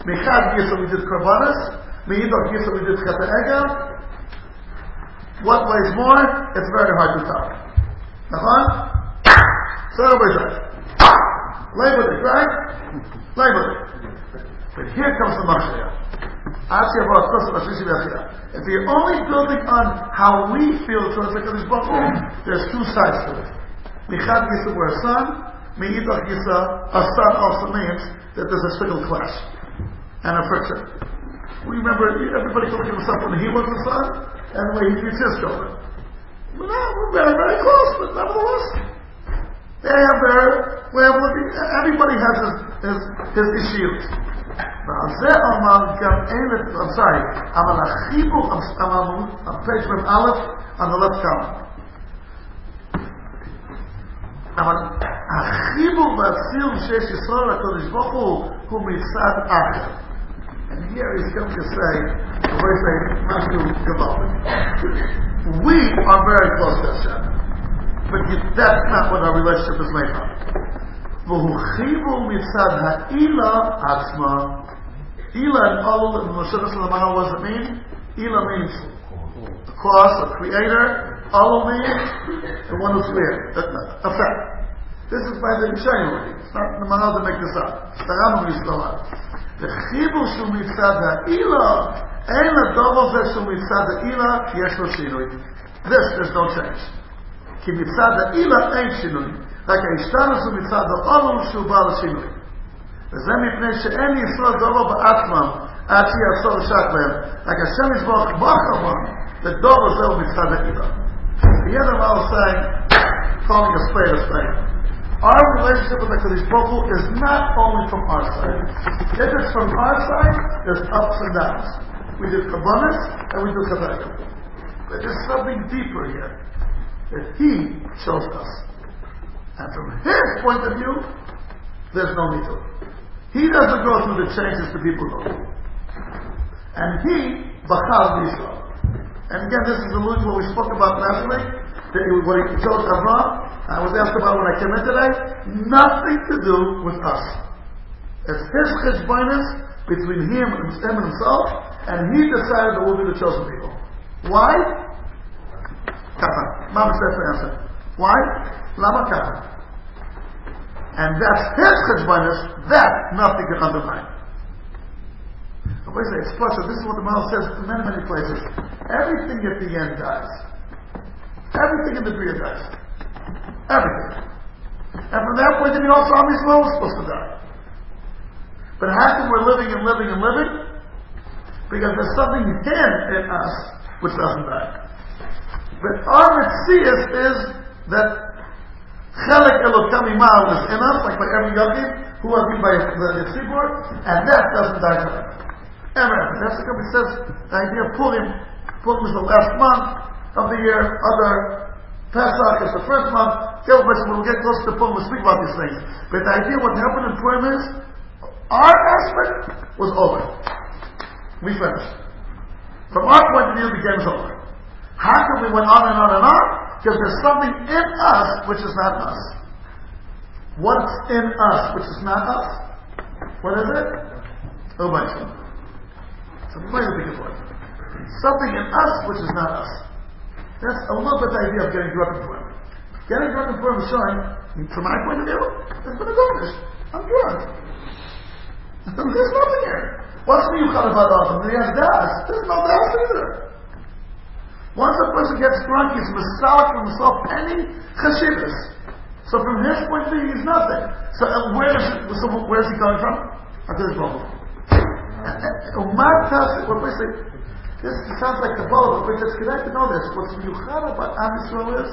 Michad Yisa we did Karbanis, Meidach Yisa we did Chet Egel. What weighs more? It's very hard to tell. Nachon? So everybody says, Labor Day, right? Labor Day. But here comes the Mashiach. If you're only building on how we feel towards the Kadosh Baruch there's two sides to it. Michad Yisa we're a son, Meidach Yisa, a son also means that there's a single clash and a friction. We remember everybody can look at himself when he was a son and the way he treats his children. But now we're very, very close, but nevertheless, they have their way of looking. Everybody has his, his, his issues. ועל זה אמר גם אלף, I'm sorry, אבל החיבור אמרנו, על פייג' מ"א, on the left column. אבל החיבור והציור שיש ישראל לקודש ברוך הוא, הוא מצד אחר. And here he's come to say, the way say, משהו גבוה. We are very close to Hashem. But that's not what our relationship is made from. והוא חיבור מצד העילה עצמה. Ilah and all that What does it mean, Ilah means the cross, the creator, all means the one who's clear, a fact. This is by the Rishayim, it's not the Mahal to make this up. The Rambam is the one. The Chibush of Mitzad Ilah, and the double verse of Mitzad Ilah, Yesh Lo Shinui. This, there's no change. Ki Mitzad Ilah ain't Shinui. Like a Ishtanus of Mitzad Olam, Shubal Shinui. וזה מפני שאין יסוד דורו בעצמם עד שיעצור שק בהם. רק השם יסבור בוחר בם, ודור עוזר מצד הגילה. וידע מה עושה from your spirit side. Our relationship with the Kadosh Baruch is not only from our side. If it's from our side, there's ups and downs. We do Kabbalah and we do Kabbalah. But there's something deeper here that He shows us. And from His point of view, there's no need to. He doesn't go through the changes the people go through. And He, Bachal Yisrael. And again, this is alluding to what we spoke about last week, that he, what he told Avraham. I was asked about when I came in today. Nothing to do with us. It's his cheshbonis between him and him himself, and he decided that we'll be the chosen people. Why? Kafa. Mama says the answer. Why? Lama kafa. And that's his cheshbonis. That nothing can undermine. Wait a it's special. This is what the Maharal says in many, many places. Everything at the end dies. Everything in the Bria dies. Everything. And from that point of view, also Am Yisrael was supposed to die. But how come we're living and living and living? Because there's something hidden in us which doesn't die. But our Metzias is that Chelik Elokam Imal is in us, like by every Yachid, who are being by the Tzibur, and that doesn't die forever. Ever. That's the company says the idea of Purim. Purim is the last month of the year. Other Pesach is the first month. Other person, when we get close to Purim, we'll speak about these things. But the idea what happened in Purim is our aspect was over. We finished. From our point of view, the game's over. How come we went on and on and on? Because there's something in us which is not us. What's in us which is not us? What is it? Ubayshim. It's a very big word. Something in us which is not us. That's a little bit the idea of getting drunk in Purim. Getting drunk in Purim is showing, from my point of view, there's been a garnish. I'm drunk. there's nothing here. What's the yuchad about Adam? He has das. There's no das either. Once a person gets drunk, he's masalik from himself any chashivas. So from his point of view, he's nothing. So uh, where is it, so where is he coming from? After this problem. Umar it, what we say, this sounds like the Kabbalah, but it's connected to this. What's yuchad about Am Yisrael is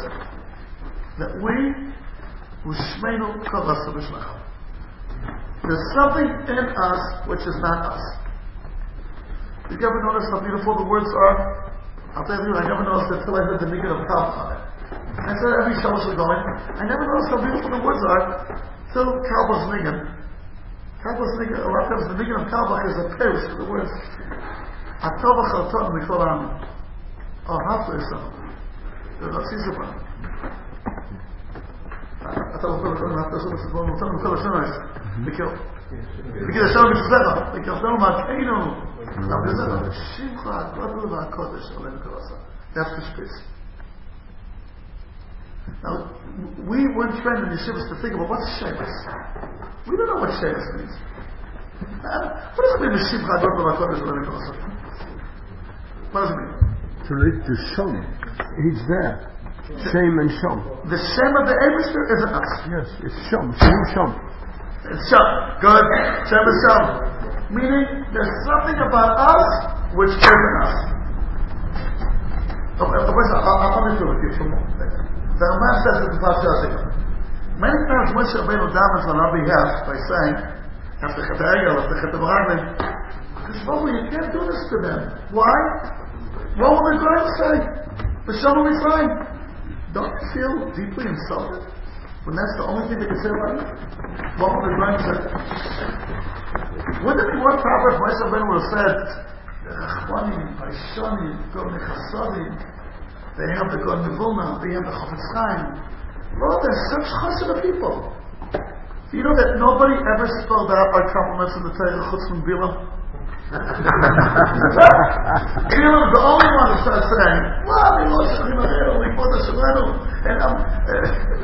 that we, Ushmeinu Kavasa B'Shlacham. There's something in us which is not us. Did you ever notice how beautiful the words are? I After every I never noticed that till I heard the negative thoughts on it. I said every Shabbos should go in. I never noticed how beautiful the words are till Kabbalah's Nigan. Kabbalah's Nigan, a lot of times the Nigan of Kabbalah is a perish for the words. Atavach Alton, we call on or half or so. There's not Sisapa. Atavach Alton, half or so, this is one of the Sisapa, we kill. We kill a Shalom Yitzlecha, we kill Shalom Atenu. That's the space. Now, we weren't trained in yeshivas to think about what's Shemus. We don't know what Shemus means. Uh, what does it mean, Mishimcha Adon B'Vakodesh Olam Kosa? What does it mean? To read the Shom. He's there. Shem and Shom. The Shem of the Emissary is us. Yes, it's Shom. Shem Shom. It's Shom. Good. Shem is Shom. Meaning, there's something about us which is us. Oh. The Ramah says it in Pasha Many times Moshe Rabbeinu damaged on our behalf by saying, after Chet Egel, after Avraham, Because you can't do this to them. Why? What will the Goyim say? The will be fine. Don't you feel deeply insulted when that's the only thing they can say about you? What would the Goyim say? Wouldn't it be more proper if Moshe Rabbeinu would have said, Rachmanim, Paishonim, Chasodim, they have the Goyim Vilna, they have the Chofetz Chaim. Lord, they're such chassid people. You know that nobody ever spelled out our compliments in the Torah Chutz from Bilam? Elam is the only one who starts saying, "Well, we lost Sheminu, we put the Sheminu, and um,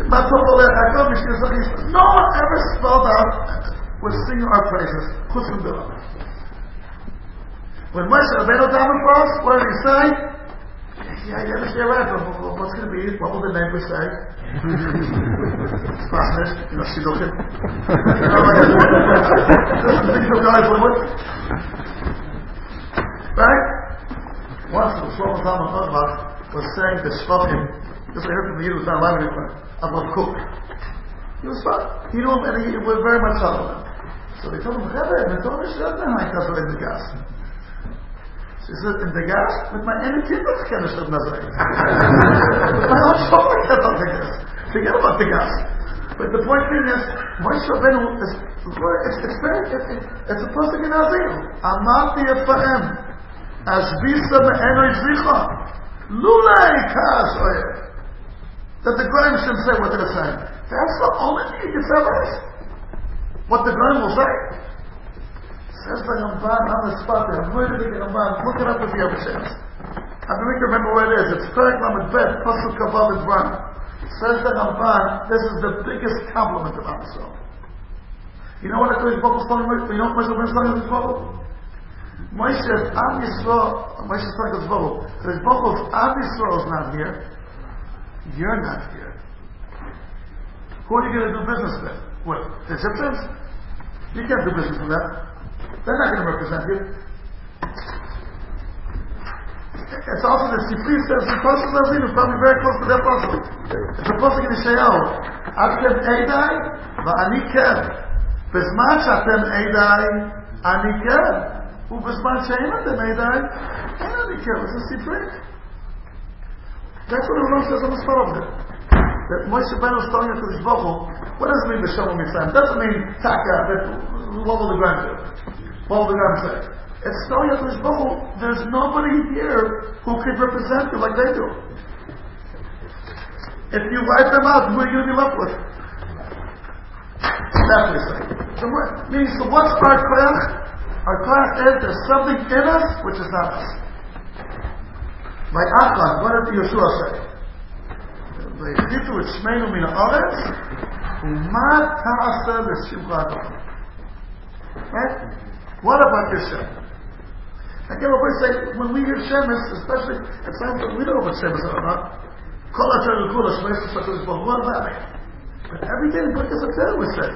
no one ever spelled out was singing our praises. From Bilam. When Moshe Rabbeinu davened for us, what did he say? Yeah, you understand right, but what's going to be? What will the neighbors say? it's fascinating, you know, shidduchim. You know, like, this is things of guys live with. Right? Once the Shlomo Zalman Auerbach was saying the Shvachim, this I heard from the Yiddish not allowed anymore, about Kook. He was fine. He knew him and he was very much helpful. So they told him, Rebbe, and told him, Shadna, I can't in the gas. She said, in the gas? With my any kibbutz can I shut Nazareth. With my own shop I can't the gas. Forget about the gas. But the point being is, Moshe Rabbeinu is, it's, it's very, it, it, it's a person in Azil. Amarti Ephraim. Ashbisa me'enoi zricha. Lulei kas oyev. That the Goyim should say what they're saying. That's the only thing you can tell us. What the Goyim will say. Says the Ramban on the spot there. I'm going the Ramban. Look it up if you have a chance. I don't remember where it is. It's Perik Lamed Bet, Pasuk Kabbalah Dvarim. Says the Ramban, this is the biggest compliment of Am Yisrael. You know what the Kodesh Baruch telling You know what Moshe Rabbeinu is telling Kodesh Baruch? Moshe says, Am Yisrael, Moshe is telling Kodesh Baruch, Kodesh Baruch, if Am Yisrael is not here, you're not here. Who are you going to do business with? What? The Egyptians? You can't do business with them. They're not going to represent you. It's also the Sifri says the Pasuk Nazim is probably very close to that Pasuk. It's a Pasuk in Yeshayahu. Atem Eidai, Va'ani Ker. בזמן שאתם עדיי, אני כן. ובזמן שאין אתם עדיי, אין אני כן. זה ספרי. That's what Rambam says on the spot of it. That Moshe Rabbeinu is telling this Baruch what does it mean B'Shalom Mitzrayim? doesn't mean Taka, that, what will the do? What will the Grand say? It's telling this Baruch there's nobody here who can represent you like they do. If you wipe them out, who are you going to be left with? That's what saying. So so what's our class? Our class is there's something in us which is not us. By Achad, what did Yeshua say? והחליטו את שמנו מן הארץ, ומה תעשה לשמחה Right? What about your Shem? Again, what we say, when we hear Shemesh, especially at times that we don't know what Shemesh are about, Kol HaTorah Kula Shemesh HaKadosh Baruch Hu, what about it? But every day in Birkas HaTorah we say,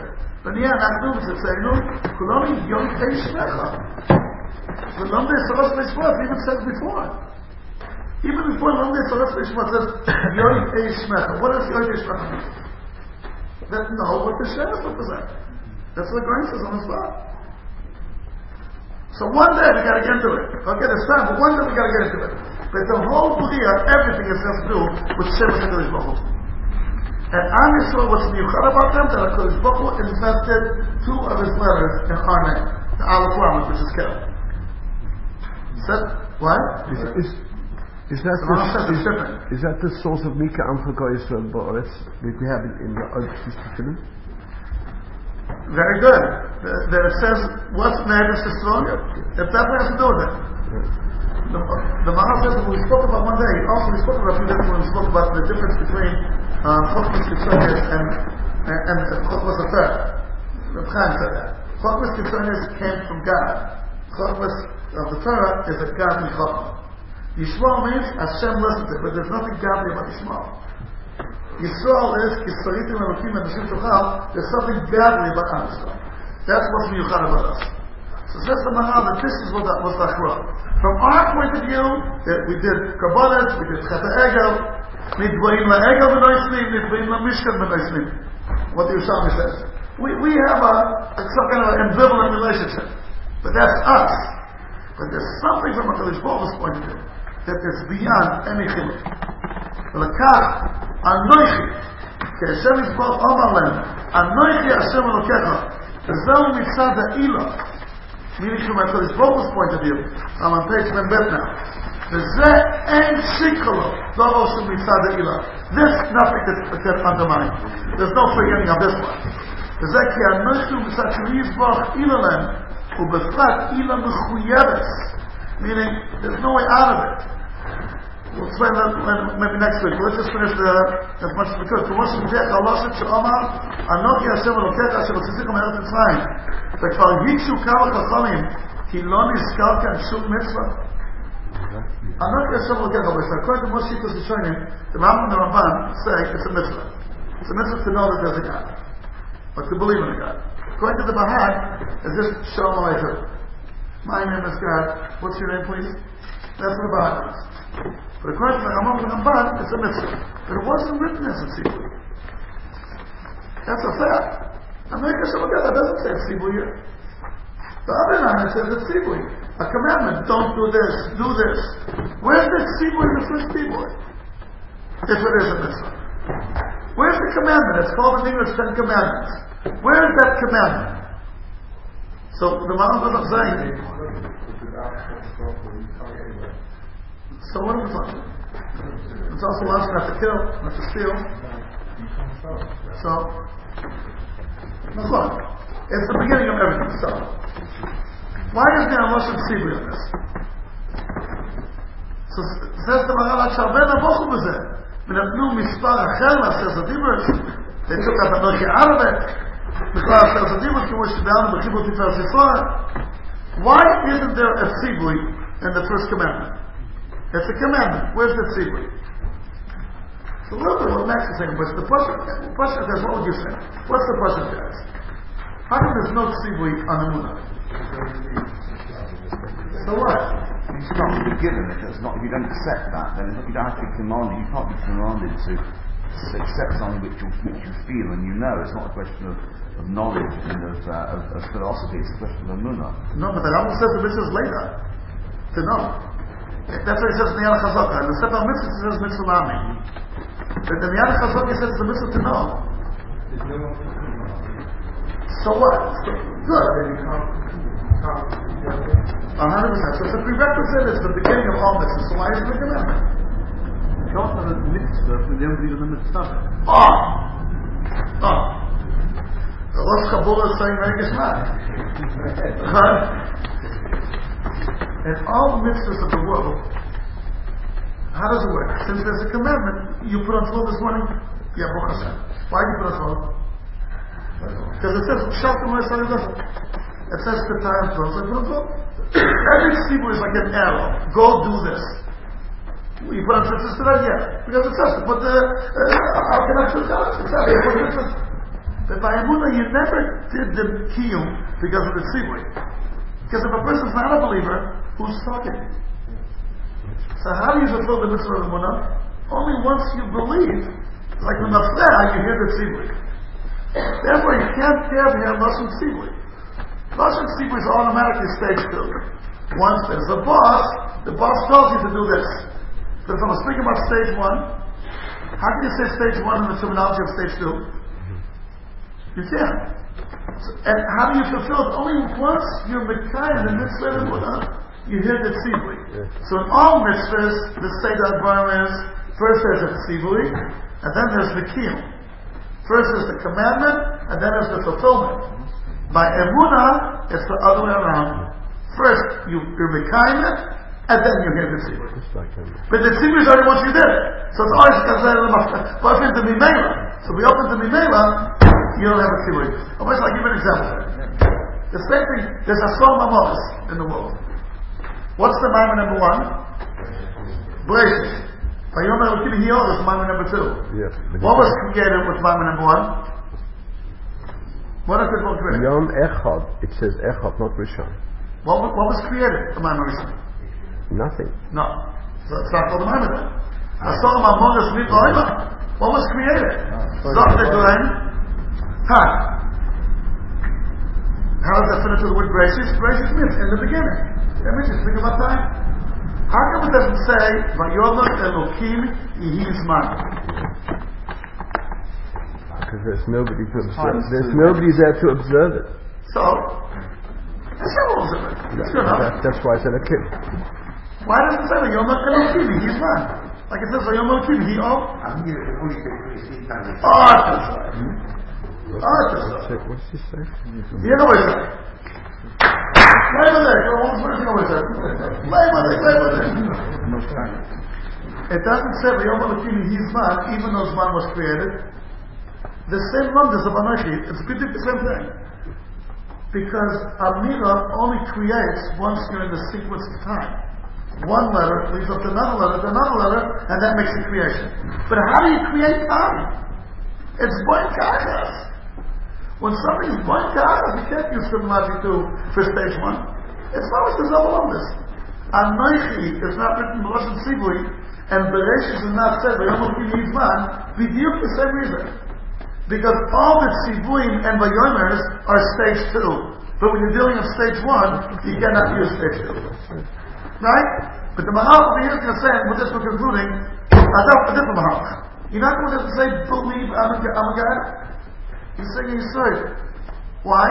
ונהיה אנחנו וצאצאנו, כולנו יום תהי שמך. ולומדי סרס משפט, even said before. Even before Lomde Saras Mishmat says, Yoy Eishmecha. What Yoy Eishmecha mean? That know what the Shem represent. That's what the Goyim says on the spot. So one day we gotta get into it. Okay, there's time, but one day we gotta get into it. But the whole Budia, everything is has to do with Shem HaKadosh Baruch And I'm Yisrael, what's miyuchad about them, that HaKadosh Baruch Hu invested two of his letters in our name. The Aleph Lamed, which is Kel. Said, what? Is, is, is that The Rambam says the, it's is, is that the source of Mika for Yisrael Ba'aretz that we have in, in the Old Testament? Very good. The, the, it says, what's Nevis Yisrael? It definitely has to do with it. The, the Maharal says we spoke about one day, also we spoke about a few days when we spoke about the difference between uh, Chokmas Kitzonis and, and, and Chokmas Afer. Reb Chaim said that. Chokmas Kitzonis came from God. Chokmas of the Torah is a godly Chokmah. Yishmael means Hashem listens to but there's nothing godly about Yishmael. Yisrael is Kisaritim Elokim and Nashim Tochal. There's something godly about Am Yisrael. That's what's miyuchad about us. So says the Mahal that this is what that was Achra. From our point of view, that we did Kabbalah, we did Chata Egel, Midvaim La Egel B'noisnim, Midvaim La B'noisnim. What the Yerushalmi says. We, we have a, a, some kind of an ambivalent relationship. But that's us. But there's something from a Kadosh Baruch's point of view beyond any chiluk. ולקח אנוכי, כשם יזבח אמר להם, אנוכי השם אלוקיך, וזהו מצד a Kodesh Baruch's point of view, I'm on page מ"ב now, וזה אין שיקה לו, דבר של מצד האילו. This nothing that can undermine. There's no forgetting of this one. וזה כי אנוכי מצד שהוא יזבח אילו להם, ובפרט אילה מחויבת, Meaning, there's no way out of it. We'll explain that maybe next week. Let's just finish the, as much as we could. כמו שמוכיח Allah ששאמר, אנוכי השם אלוקיך אשר הוצאתיכם מארץ מצרים. וכבר הגישו כמה חכמים, כי לא Hashem כאן שום מצווה. אנוכי השם אלוקיך, אבל כשהכל כמו שיטוס ראשונים, רמב"ם ורמב"ם, say, it's a mitzvah. It's a mitzvah to know that there's a God. But to believe in a God. According to the Bahag, it's just shalom aleichem. My name is God. What's your name, please? That's what the Bahag is. But according to the Rambam Ramban, it's a mitzvah. But it wasn't written as a tzibur. That's a fact. America Shalom Aleichem doesn't say tzibur here. The other nine says it's tzibur. A commandment, don't do this, do this. Where's the tzibur in the first tzibur? If it is a mitzvah. Where's the commandment? It's called in English Ten Commandments. Where is that commandment? So the is stop, you come anywhere. so what talking about? It's also allowed not to kill, not to steal. So, Nachon. It's the beginning of everything. So, why is there a Russian Sibri on this? So, says the Maharaj, שהרבה נבוכו בזה. ונתנו מספר אחר לעשרת הדיברס. They took up אנוכי out of it. Because as the Dibut can wish down, the Kibbutz why isn't there a Tzibui in the first commandment? It's a commandment. Where's the Tzibui? So look at what Max next thing. but the question is, what would you say? What's the question to ask? How come there's no Tzibui on the Munah? So what? You can't to be given. If it's not, if you don't accept that, then you don't have to be commanded. You can't be commanded to accept something which you, which you feel and you know. It's not a question of, of knowledge and of, uh, of, of philosophy. It's a question of emunah. No, but the Rambam says the mitzvah is later. To know. That's what he says in the Yad Chazaka. In the Sefer Mitzvah, he says mitzvah mami. But the Yad Chazaka, he says it's a mitzvah to know. There's no one to come So what? So, good. Then you can't, you can't, you know, A hundred percent. So it's a prerequisite. It's the beginning of all mitzvahs. So why is it a commandment? That a mitzvah, don't believe in the mitzvah. Oh! Oh! The Rosh Kabbalah is saying very geschmack. Right? In all mitzvahs of the world, how does it work? Since there's a commandment, you put on 12 this morning, yeah, Hashem. Why do you put on 12? Because it says, Shalom Aleichem. It says the time 12, so I put on 12. Every tzibur is like an arrow. Go do this. You put on today? Yeah. Because it says to put the, uh, how can I put that? It says, you put tzitzis. But by Emunah, you never did the kiyum because of the tzibur. Because if a person's not a believer, who's talking? So how do you fulfill the mitzvah of Emunah? Only once you believe. Like the Mafreh, you hear the tzibur. Therefore, you can't have here Lashon tzibur. Lashon tzibur is automatically stage two. Once there's a boss, the boss tells you to do this. So if I'm speaking about stage one, how can you say stage one in the terminology of stage two? Mm-hmm. You can't. So, and how do you fulfill it? Only once you're Mekayah, the mitzvah of Buddha, you hear the tzibui. So in all mitzvahs, the state of is first there's a tzibui, and then there's the kiyum. First is the commandment, and then there's the fulfillment. By emunah, it's the other way around. First, you, you're Mekayah it, and then you hear the um, But the tzibur is already once you did it. So it's always considered a open to Mimela. So if we open to Mimela, you don't have a tzibur. I wish I'll give an example. The same thing, there's a song Mamos in the world. What's the Maimon number one? Braces. Vayomer Elokim Hiyod is Maimon number two. yeah. What was created with Maimon number one? What is it called? Yom Echad. It says Echad, not Rishon. What, what was created? The Maimon Rishon. Nothing. No. So it's not called the Maimon then. A song Mamos Mit Oima. What was created? The Glen. Time. How does that fit into the word Bereishis? Bereishis means in the beginning. That means think about time. How come it doesn't say, Vayomer Elokim Yehi Zman? Because there's nobody to observe. There's nobody there to observe it. So, rules of it. That, that's why it's an Akim. Why doesn't it say Vayomer Elokim Yehi Zman? Like it says Vayomer Elokim Yehi O. I'm here to only say 23 times. Oh, that's right. Oh, that's right. What's it- What's he say? You know what it's like. Labor Day. Go on, where's the Labor Day? Labor Day, Labor Day. It doesn't say Vayom Elokim Yizman, even though Zman was created. The same numbers of Anochi, it's pretty the same thing. Because Amira only creates once you're in the sequence of time. One letter leads up to another letter, to another letter, and that makes the creation. But how do you create time? It's Boin Kachas. When something is Boin Kachas, you can't use terminology to for stage one. It's all on this. Anoichi is not written in Lashon Sibui, and Bereshit is not said by Elohim Yizman, b'diuk the same reason. Because all the Sivuim and Vayomers are stage two. But when you're dealing with stage one, you cannot use stage two. Right? But the Mahal over here is going to say, with this we're concluding, Adab, a different Mahal. You're not going to say, believe I'm a, I'm a God. You're saying Yisrael. Why?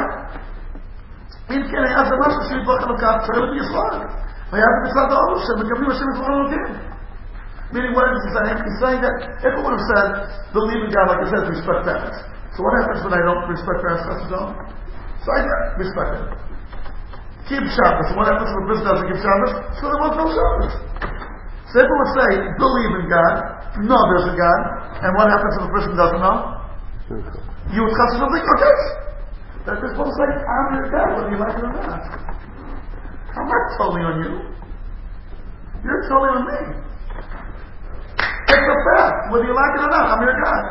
אם כן היה זה משהו שיתברך אלוקיו, שואל את ישראל. והיה זה מצד האור שמקבלים השם את כל אלוקים. Meaning what is he saying? He's saying that if it would have said, believe in God, like I said, respect parents. So what happens when I don't respect parents? That's don't. So I respect them. Keep Shabbos. What happens if a person doesn't keep Shabbos? So there was no Shabbos. So it would say, believe in God, know there's a God, and what happens if a person doesn't know? You would chas something, okay. That this one say, I'm your God, whether you like it or not. I'm not totally on you. You're totally on me. It's a fact, whether you like it or not, I'm your God.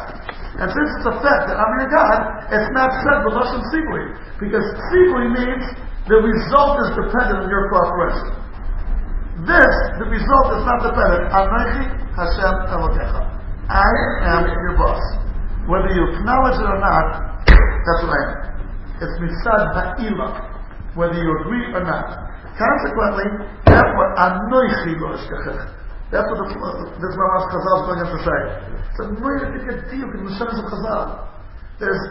And since it's a fact that I'm your God, it's not said with Lashon Sibui. Because Sibui means the result is dependent on your cooperation. This, the result is not dependent. Anochi Hashem Elokecha. I am your boss. Whether you acknowledge it or not, that's what I am. It's misad ha'ila, whether you agree or not. Consequently, therefore, anoichi lo eshkechech. That's what the, this Ramash Chazal is going to say. It's a really big deal in the Shem's of Chazal. There's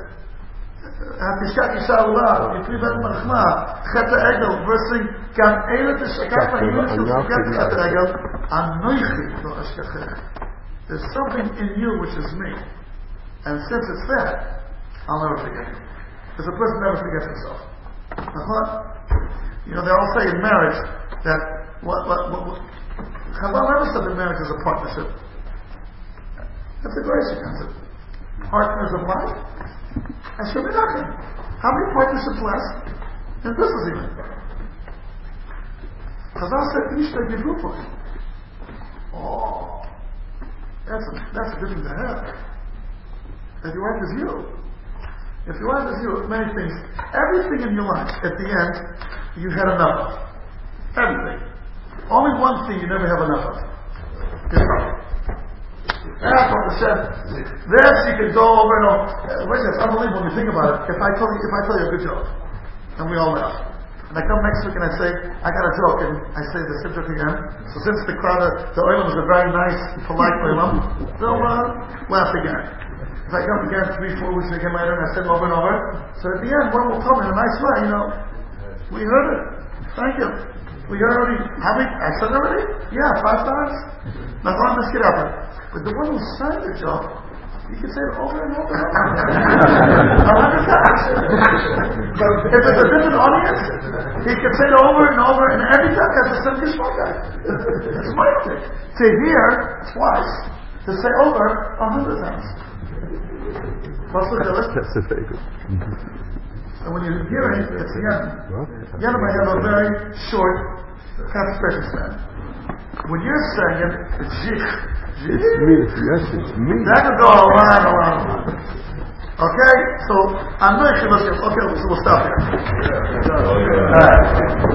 Hatishak Isha Allah, Yitri Bet Machma, Chet Egel, versing, Kam Eile Tishakak Ma'ilin Shul Forget Chet Egel, Anoichi lo eshkechech. There's something in you which is me. And since it's that, I'll never forget you. Because a person never forgets himself. You know, they all say in marriage that what, what, what, what Chazal never said that marriage is a partnership. That's a gracious concept. Partners of life. And nothing. How many partnerships last? In business even. Chazal said Ishta Givrupa. Oh. That's a, that's a good thing to have. If your wife is you. If your wife is you, many things. Everything in your life, at the end, you had enough of. Everything. Only one thing you never have enough of. Yourself. That's what Hashem. This you can go over and over. Uh, wait, it's unbelievable when you think about it. If I tell you, if I tell you a good joke, and we all laugh, and I come next week and I say, I got a joke, and I say the same joke again. So since the crowd, the oilams are very nice, polite oilam, they'll uh, laugh again. If I come again three, four weeks again later, and I say over and over, so at the end, one will come in a nice way, you know, we heard it. Thank you. We heard already, how many, I said already? Yeah, five times. Now let's get up. But the one who sang the job, you can say it over and over and over. A hundred times. But if it's a different audience, he can say it over and over, and every time has the same geshmaka. It's magic. To hear twice, to say over a hundred times. What's the difference? That's a very good. And when you're hearing, it's. Yemen might have a very short Capitalism. When you're saying zich, it's me. Yes, it's me. That could go a lot, a lot, a lot. Okay, so I know you should look. Okay, so we'll stop here. Yeah. All right.